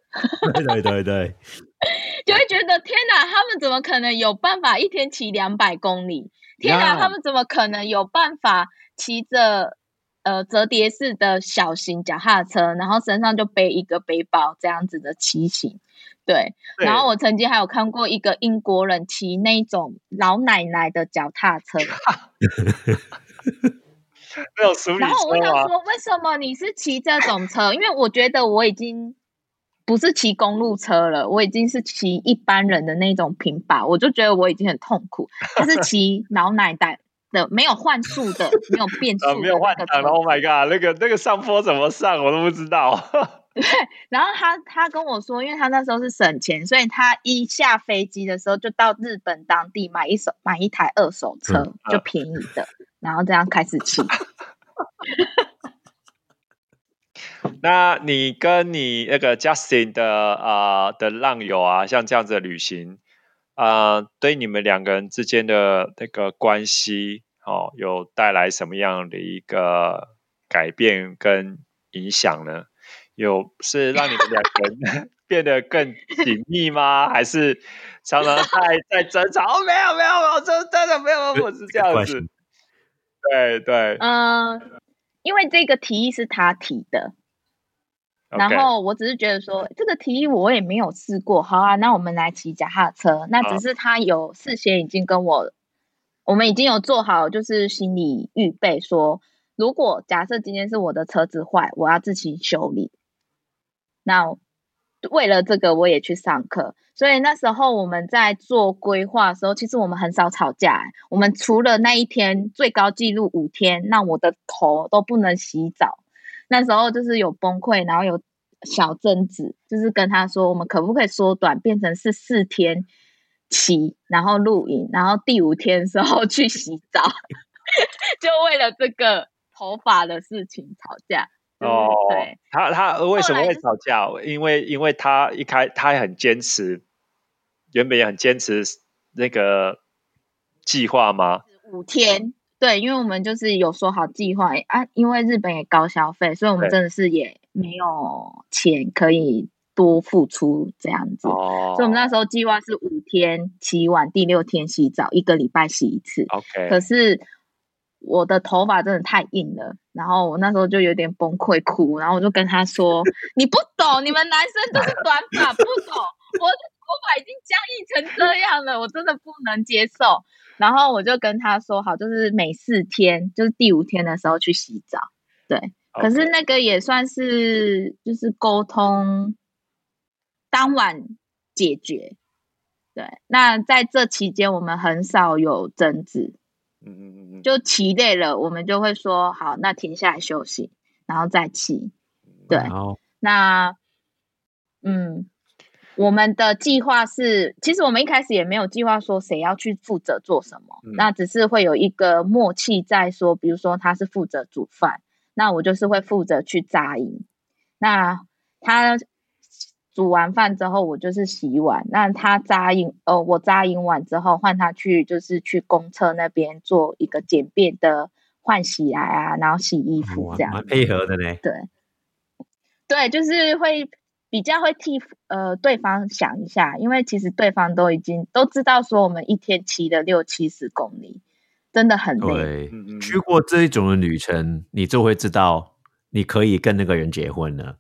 Speaker 1: 对对对对，
Speaker 3: 就会觉得天哪，他们怎么可能有办法一天骑两百公里？天哪，
Speaker 2: 呀
Speaker 3: 他们怎么可能有办法骑着呃折叠式的小型脚踏车，然后身上就背一个背包这样子的骑行？对，
Speaker 2: 对
Speaker 3: 然后我曾经还有看过一个英国人骑那种老奶奶的脚踏车，然后我？想说，为什么你是骑这种车？因为我觉得我已经不是骑公路车了，我已经是骑一般人的那种平板，我就觉得我已经很痛苦。他是骑老奶奶的，没有换速的，没有变速
Speaker 2: 没有换
Speaker 3: 那个
Speaker 2: 挡。，Oh my god，那个那个上坡怎么上我都不知道。
Speaker 3: 对然后他他跟我说，因为他那时候是省钱，所以他一下飞机的时候就到日本当地买一手买一台二手车，
Speaker 2: 嗯
Speaker 3: 就便宜的，然后这样开始骑。
Speaker 2: 那你跟你那个 Justin 的呃的浪友啊，像这样子的旅行，呃，对你们两个人之间的那个关系哦，有带来什么样的一个改变跟影响呢？有是让你们两个人 变得更紧密吗？还是常常在在争吵？哦，没有没有没有，真真的没有，我是这样子。对对，
Speaker 3: 嗯，因为这个提议是他提的，然后我只是觉得说这个提议我也没有试过，好啊，那我们来骑脚踏车。那
Speaker 2: 啊
Speaker 3: 只是他有事先已经跟我，我们已经有做好就是心理预备说，如果假设今天是我的车子坏，我要自行修理。那为了这个，我也去上课。所以那时候我们在做规划的时候，其实我们很少吵架欸。我们除了那一天最高纪录五天，那我的头都不能洗澡。那时候就是有崩溃，然后有小争执，就是跟他说，我们可不可以缩短，变成是四天骑，然后露营，然后第五天的时候去洗澡，就为了这个头发的事情吵架。
Speaker 2: 哦，
Speaker 3: 对，
Speaker 2: 他他为什么会吵架？因为因为他一开他也很坚持，原本也很坚持那个计划吗？
Speaker 3: 五天，对，因为我们就是有说好计划啊，因为日本也高消费，所以我们真的是也没有钱可以多付出这样子。
Speaker 2: 哦，
Speaker 3: 所以我们那时候计划是五天洗碗，第六天洗澡，一个礼拜洗一次。
Speaker 2: OK，
Speaker 3: 可是我的头发真的太硬了，然后我那时候就有点崩溃哭，然后我就跟他说：“ 你不懂，你们男生都是短发，不懂，我发已经僵硬成这样了，我真的不能接受。”然后我就跟他说：“好，就是每四天，就是第五天的时候去洗澡。”对，可是那个也算是就是沟通当晚解决。对，那在这期间我们很少有争执，
Speaker 2: 嗯嗯嗯嗯，
Speaker 3: 就骑累了，我们就会说好，那停下来休息，然后再骑。对那嗯，我们的计划是，其实我们一开始也没有计划说谁要去负责做什么，
Speaker 2: 嗯
Speaker 3: 那只是会有一个默契在说，比如说他是负责煮饭，那我就是会负责去扎营。那他煮完饭之后，我就是洗碗。那他扎营，呃，我扎营完之后，换他去就是去公厕那边做一个简便的换洗来啊，然后洗衣服这样
Speaker 1: 蛮蛮。配合的呢。
Speaker 3: 对，对，就是会比较会替呃对方想一下，因为其实对方都已经都知道说我们一天骑了六七十公里，真的很累。
Speaker 1: 去过这一种的旅程，你就会知道你可以跟那个人结婚了。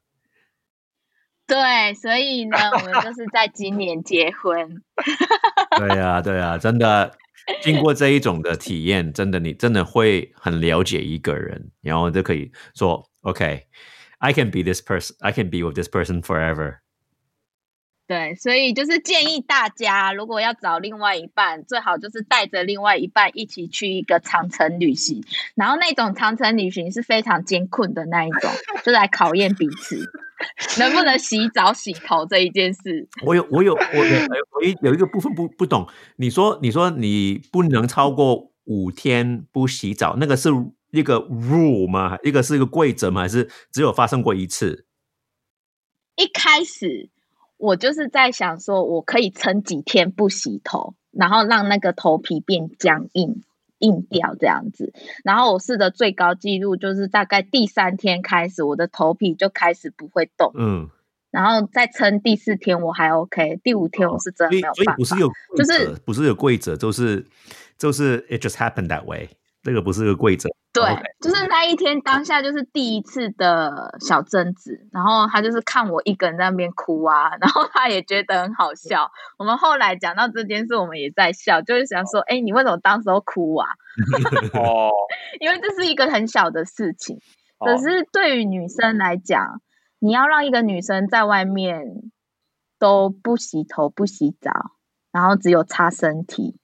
Speaker 3: 对，所以呢，我们就是在今年结婚。
Speaker 1: 对啊，对啊，真的，经过这一种的体验，真的你真的会很了解一个人，然后就可以说，OK，I、can be this person, I can be with this person forever。
Speaker 3: 对，所以就是建议大家，如果要找另外一半，最好就是带着另外一半一起去一个长程旅行。然后那种长程旅行是非常艰困的那一种，就来考验彼此能不能洗澡、洗头这一件事。
Speaker 1: 我有，我有，我有，我一有一个部分不不懂。你说，你说你不能超过五天不洗澡，那个是一个 rule 吗？一个是一个规则吗？还是只有发生过一次？
Speaker 3: 一开始我就是在想说，我可以撑几天不洗头，然后让那个头皮变僵硬。硬掉这样子，然后我试的最高纪录就是大概第三天开始，我的头皮就开始不会动，
Speaker 1: 嗯，
Speaker 3: 然后再撑第四天我还 OK，第五天我是真的
Speaker 1: 所以
Speaker 3: 没有办法。
Speaker 1: 所以不是有
Speaker 3: 就是
Speaker 1: 不是有规则，就是就是 it just happened that way。这个不是个规则。
Speaker 3: 对就是那一天当下就是第一次的小争执，然后他就是看我一个人在那边哭啊，然后他也觉得很好笑。我们后来讲到这件事，我们也在笑，就是想说，哎，你为什么当时候哭啊？
Speaker 2: 哦，
Speaker 3: 因为这是一个很小的事情，
Speaker 2: 哦
Speaker 3: 可是对于女生来讲，你要让一个女生在外面都不洗头、不洗澡，然后只有擦身体，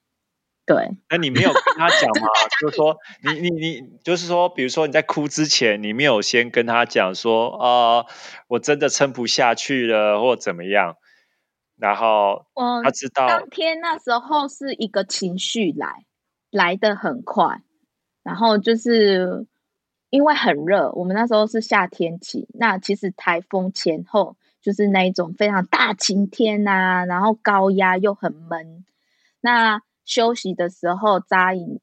Speaker 3: 对，
Speaker 2: 那你没有跟他讲吗？就是说，你你你，就是说，比如说你在哭之前，你没有先跟他讲说，呃，我真的撑不下去了，或怎么样，然后
Speaker 3: 嗯
Speaker 2: 他，知道
Speaker 3: 当天那时候是一个情绪来，来的很快，然后就是因为很热，我们那时候是夏天起，那其实台风前后就是那一种非常大晴天呐、然后高压又很闷。那休息的时候扎营，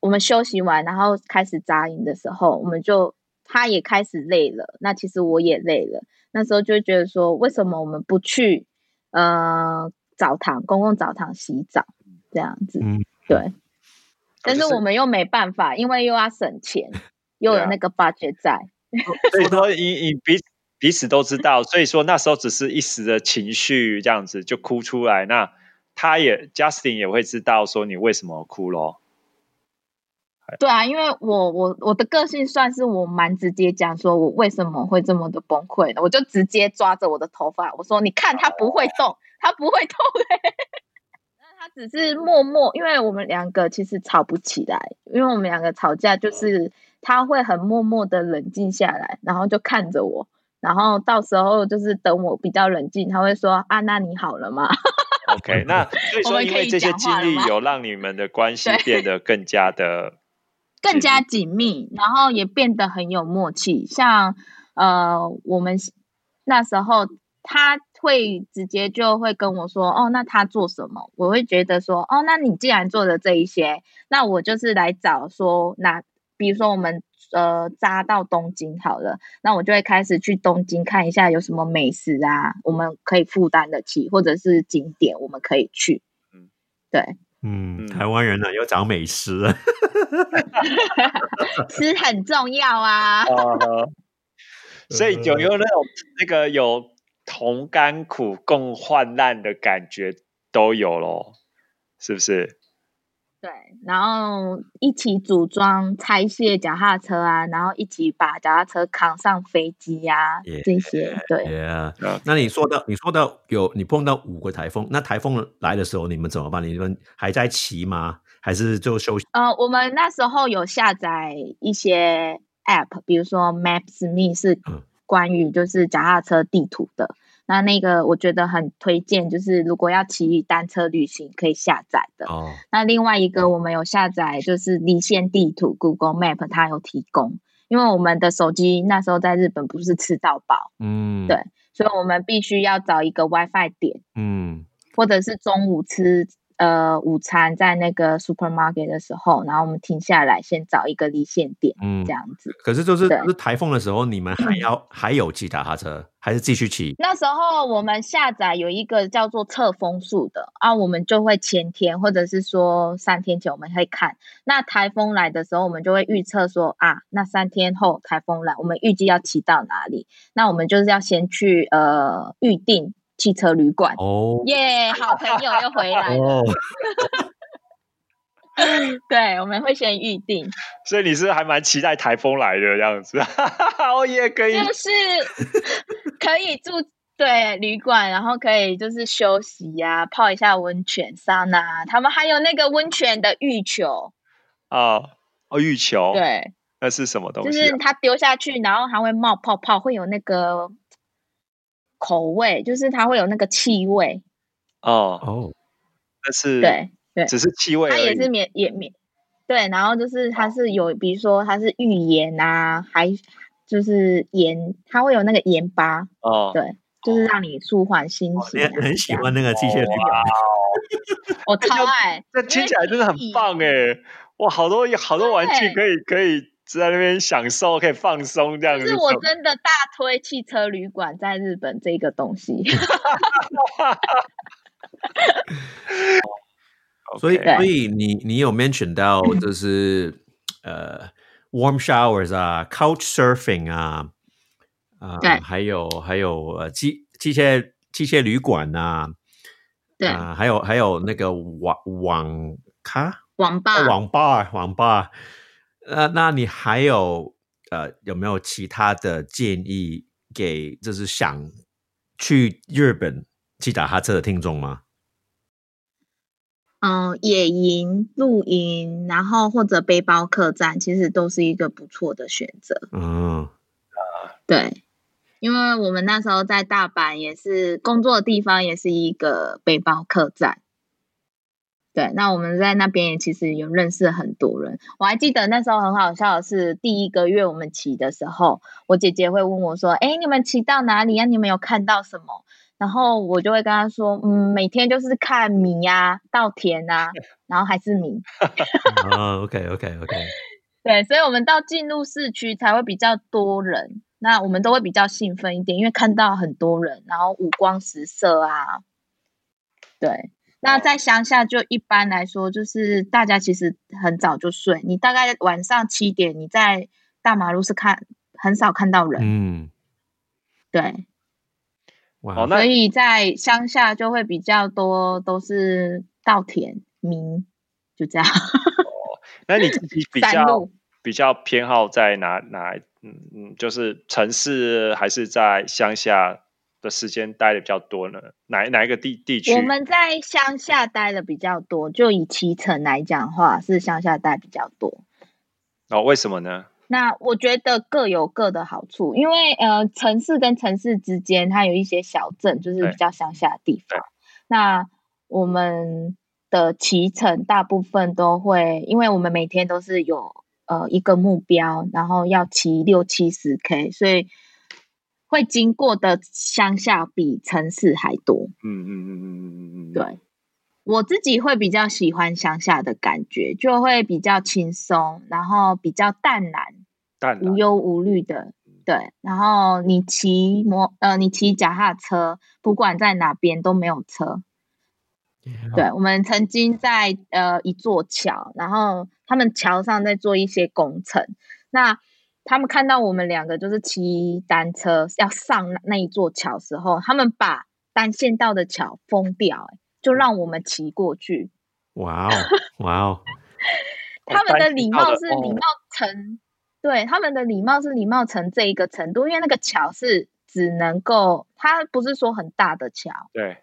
Speaker 3: 我们休息完，然后开始扎营的时候，我们就他也开始累了，那其实我也累了。那时候就会觉得说，为什么我们不去呃澡堂、公共澡堂洗澡这样子？
Speaker 1: 嗯
Speaker 3: 对。但是我们又没办法，因为又要省钱，又有那个 budget 在。
Speaker 2: 所以说你你彼此彼此都知道，所以说那时候只是一时的情绪这样子就哭出来，那他也 Justin 也会知道说你为什么哭咯。
Speaker 3: 对啊，因为我我我的个性算是我蛮直接讲，说我为什么会这么的崩溃的，我就直接抓着我的头发，我说：“你看他不会动，他不会动嘞、那他只是默默，因为我们两个其实吵不起来，因为我们两个吵架就是他会很默默的冷静下来，然后就看着我，然后到时候就是等我比较冷静，他会说：“啊，那你好了吗？”
Speaker 2: OK，那所以说因为这些经历有让你们的关系变得更加的
Speaker 3: 更加紧密，然后也变得很有默契。像呃，我们那时候他会直接就会跟我说：“哦，那他做什么？”我会觉得说：“哦，那你既然做了这一些，那我就是来找说，那比如说我们呃扎到东京好了，那我就会开始去东京看一下有什么美食啊，我们可以负担得起，或者是景点我们可以去。”嗯，对。
Speaker 1: 嗯，台湾人呢要找美食，
Speaker 3: 吃很重要啊。
Speaker 2: 所以有没有那种那个有同甘苦共患难的感觉都有咯，是不是？
Speaker 3: 对，然后一起组装拆卸脚踏车啊，然后一起把脚踏车扛上飞机呀，这些对。
Speaker 1: 那你说到你说到有你碰到五个台风，那台风来的时候你们怎么办？你们还在骑吗？还是就休息？
Speaker 3: 呃，我们那时候有下载一些 App，比如说 Maps.me 是关于就是脚踏车地图的。那那个我觉得很推荐，就是如果要骑单车旅行可以下载的。哦。那另外一个我们有下载，就是离线地图 Google Map，它有提供。因为我们的手机那时候在日本不是吃到饱，嗯，对，所以我们必须要找一个 WiFi 点，嗯，或者是中午吃。呃，午餐在那个 supermarket 的时候，然后我们停下来，先找一个离线点，嗯，这样子。
Speaker 1: 可是就是是台风的时候，你们还要 还有骑脚踏车，还是继续骑？
Speaker 3: 那时候我们下载有一个叫做测风速的啊，我们就会前天或者是说三天前我们会看，那台风来的时候，我们就会预测说啊，那三天后台风来，我们预计要骑到哪里？那我们就是要先去呃预定。汽车旅馆哦，耶，好朋友又回来了。对，我们会先预定。
Speaker 2: 所以你是还蛮期待台风来的样子，哦也可以，
Speaker 3: 就是 可以住对旅馆，然后可以就是休息呀，泡一下温泉桑拿。他们还有那个温泉的浴球
Speaker 2: 啊，哦，浴球，
Speaker 3: 对，
Speaker 2: 那是什么东西？
Speaker 3: 就是它丢下去，然后还会冒泡泡，会有那个。口味就是它会有那个气味。
Speaker 2: 哦。哦，但是
Speaker 3: 对对，
Speaker 2: 只是气味，
Speaker 3: 它也是免也免对，然后就是它是有，比如说它是浴盐啊，还就是盐，它会有那个盐巴哦，对，就是让你舒缓心情。
Speaker 1: 你很喜欢那个机械旅馆，
Speaker 3: 我超爱，
Speaker 2: 这听起来真的很棒哎！哇，好多好多玩具可以可以。是在那边享受，可以放松这样子。
Speaker 3: 是我真的大推汽车旅馆在日本这个东西。
Speaker 1: 所以，所以你你有 mention 到 就是呃，warm showers 啊，couch surfing 啊，啊，还有还有呃，机机械机械旅馆啊，
Speaker 3: 对，
Speaker 1: 还有还有那个网网咖
Speaker 3: 网吧
Speaker 1: 网吧网吧。呃，那你还有呃有没有其他的建议给就是想去日本骑脚踏车的听众吗？
Speaker 3: 嗯，野营、露营，然后或者背包客栈，其实都是一个不错的选择。嗯，对，因为我们那时候在大阪也是工作的地方，也是一个背包客栈。对，那我们在那边也其实有认识很多人。我还记得那时候很好笑的是，第一个月我们骑的时候，我姐姐会问我说：“哎，你们骑到哪里呀？你们有看到什么？”然后我就会跟她说：“嗯，每天就是看米呀，稻田啊，然后还是米。”
Speaker 1: 啊，OK，OK，OK。
Speaker 3: 对，所以我们到进入市区才会比较多人，那我们都会比较兴奋一点，因为看到很多人，然后五光十色啊，对。那在乡下，就一般来说，就是大家其实很早就睡。你大概晚上七点，你在大马路是看很少看到人。嗯，对。哇，所以在乡下就会比较多，都是稻田、民，就这样。哦，
Speaker 2: 那你自己 比较比较偏好在哪哪？嗯嗯，就是城市还是在乡下？的时间待的比较多呢，哪哪一个地地区？
Speaker 3: 我们在乡下待的比较多，就以骑乘来讲话，是乡下待比较多。
Speaker 2: 哦，为什么呢？
Speaker 3: 那我觉得各有各的好处，因为呃，城市跟城市之间，它有一些小镇，就是比较乡下的地方。那我们的骑乘大部分都会，因为我们每天都是有呃一个目标，然后要骑六七十 K，所以会经过的乡下比城市还多。
Speaker 2: 嗯嗯嗯嗯嗯嗯嗯，
Speaker 3: 对，我自己会比较喜欢乡下的感觉，就会比较轻松，然后比较淡然，
Speaker 2: 淡然
Speaker 3: 无忧无虑的。对，然后你骑摩呃，你骑脚踏车，不管在哪边都没有车。对，我们曾经在呃一座桥，然后他们桥上在做一些工程，那他们看到我们两个就是骑单车要上那那一座桥时候，他们把单线道的桥封掉、欸就让我们骑过去。
Speaker 1: 哇哦，哇哦，
Speaker 3: 他们的礼貌是
Speaker 2: 哦
Speaker 3: 礼貌成，对他们的礼貌是礼貌成这一个程度，因为那个桥是只能够，它不是说很大的桥，
Speaker 2: 对，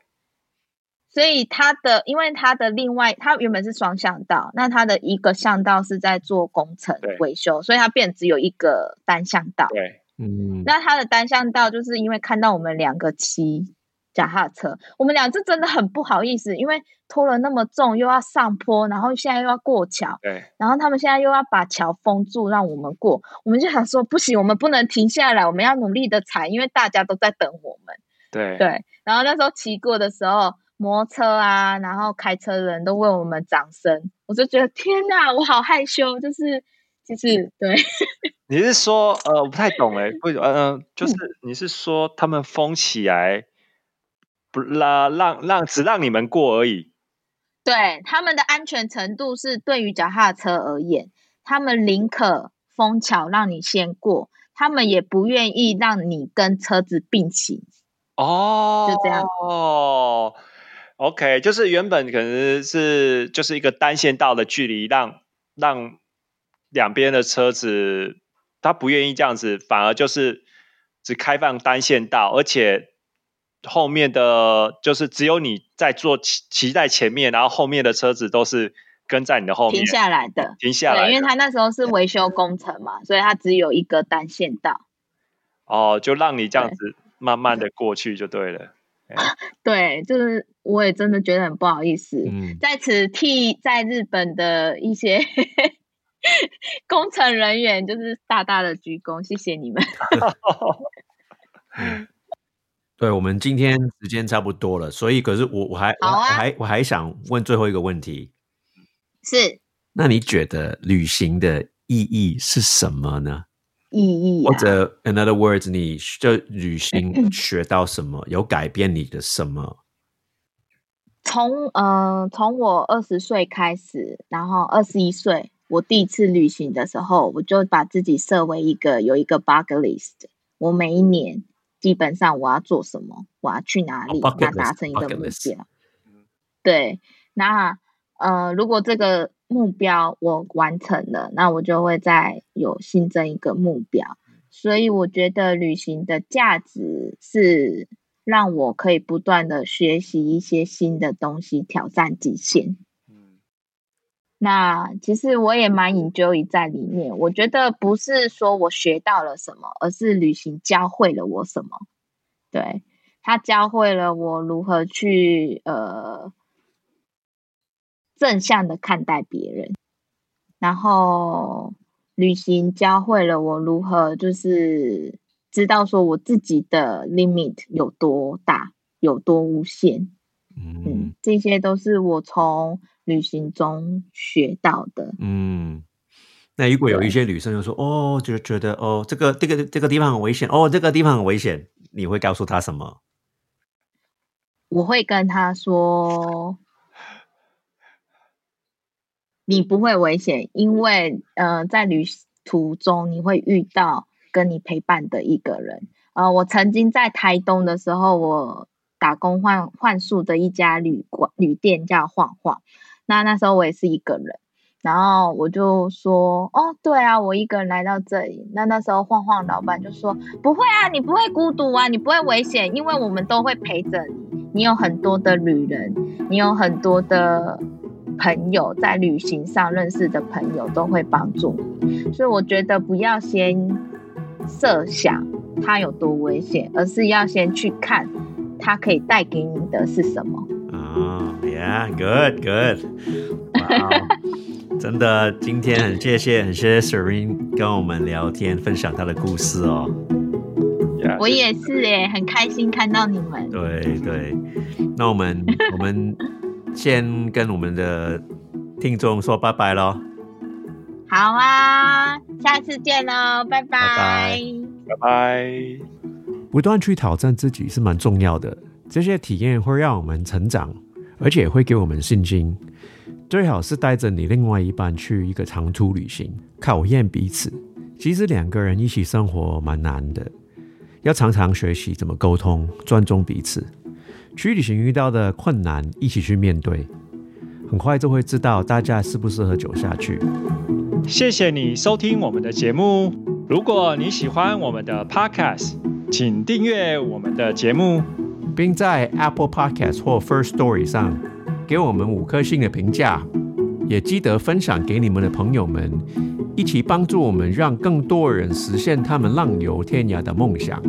Speaker 3: 所以它的因为它的另外，它原本是双向道，那它的一个向道是在做工程
Speaker 2: 对。
Speaker 3: 维修，所以它变只有一个单向道。
Speaker 2: 对，
Speaker 1: 嗯，
Speaker 3: 那它的单向道就是因为看到我们两个骑脚踏车，我们俩就真的很不好意思，因为拖了那么重，又要上坡，然后现在又要过桥，
Speaker 2: 对，
Speaker 3: 然后他们现在又要把桥封住，让我们过，我们就想说不行，我们不能停下来，我们要努力的踩，因为大家都在等我们。
Speaker 2: 对，
Speaker 3: 对，然后那时候骑过的时候，摩托车啊，然后开车的人都为我们掌声，我就觉得天哪，我好害羞，就是就是对，
Speaker 2: 你是说呃，我不太懂哎，不，呃，就是你是说他们封起来，不拉让让只让你们过而已，
Speaker 3: 对，他们的安全程度是对于脚踏车而言，他们宁可封桥让你先过，他们也不愿意让你跟车子并行。
Speaker 2: 哦，
Speaker 3: 就这样。
Speaker 2: 哦，OK，就是原本可能是就是一个单线道的距离，让让两边的车子他不愿意这样子，反而就是只开放单线道，而且后面的就是只有你在坐骑骑在前面，然后后面的车子都是跟在你的后面
Speaker 3: 停下来的，
Speaker 2: 停下来的，
Speaker 3: 因为他那时候是维修工程嘛，所以他只有一个单线道。
Speaker 2: 哦，就让你这样子慢慢的过去就对了。
Speaker 3: 对，就是我也真的觉得很不好意思，
Speaker 1: 嗯，
Speaker 3: 在此替在日本的一些 工程人员，就是大大的鞠躬，谢谢你们。
Speaker 1: 对，我们今天时间差不多了，所以可是我我还我还我还想问最后一个问题，
Speaker 3: 是
Speaker 1: 那你觉得旅行的意义是什么呢？
Speaker 3: 意义啊，
Speaker 1: 或者 in other words，你就旅行学到什么？有改变你的什么？
Speaker 3: 从呃从我二十岁开始，然后二十一岁，我第一次旅行的时候，我就把自己设为一个有一个 bucket list，我每一年基本上我要做什么，我要去哪里，那达成一个目标。对，那呃，如果这个目标我完成了，那我就会再有新增一个目标。所以我觉得旅行的价值是让我可以不断的学习一些新的东西，挑战极限。
Speaker 2: 嗯
Speaker 3: 那其实我也蛮 enjoy 在里面。我觉得不是说我学到了什么，而是旅行教会了我什么。对，它教会了我如何去呃正向的看待别人，然后旅行教会了我如何就是知道说我自己的 limit 有多大，有多无限。
Speaker 1: 嗯
Speaker 3: 嗯，这些都是我从旅行中学到的。
Speaker 1: 嗯。那如果有一些女生就说哦，就觉得哦，这个这个这个地方很危险，哦，这个地方很危险，你会告诉她什么？
Speaker 3: 我会跟她说，你不会危险，因为呃，在旅途中你会遇到跟你陪伴的一个人。呃，我曾经在台东的时候，我打工换换宿的一家旅馆旅店叫晃晃，那那时候我也是一个人。然后我就说，哦，对啊，我一个人来到这里。那那时候晃晃老板就说，不会啊，你不会孤独啊，你不会危险，因为我们都会陪着你。你有很多的旅人，你有很多的朋友，在旅行上认识的朋友都会帮助你。所以我觉得不要先设想它有多危险，而是要先去看它可以带给你的是什么。
Speaker 1: 哦，Yeah，good，good，哇哦，真的，今天很谢谢，很谢谢 Serene 跟我们聊天，分享她的故事哦。
Speaker 2: 呀
Speaker 3: 我也是哎，很开心看到你们。
Speaker 1: 对对，那我们我们先跟我们的听众说拜拜喽。
Speaker 3: 好啊，下次见喽，拜拜。
Speaker 1: 拜
Speaker 2: 拜拜。
Speaker 1: 不断去挑战自己是蛮重要的，这些体验会让我们成长，而且会给我们信心。最好是带着你另外一半去一个长途旅行，考验彼此。其实两个人一起生活蛮难的，要常常学习怎么沟通，尊重彼此。去旅行遇到的困难，一起去面对，很快就会知道大家适不适合走下去。
Speaker 2: 谢谢你收听我们的节目。如果你喜欢我们的 Podcast，请订阅我们的节目。
Speaker 1: 并在 Apple Podcast 或 First Story 上给我们五颗星的评价，也记得分享给你们的朋友们，一起帮助我们，让更多人实现他们浪游天涯的梦想。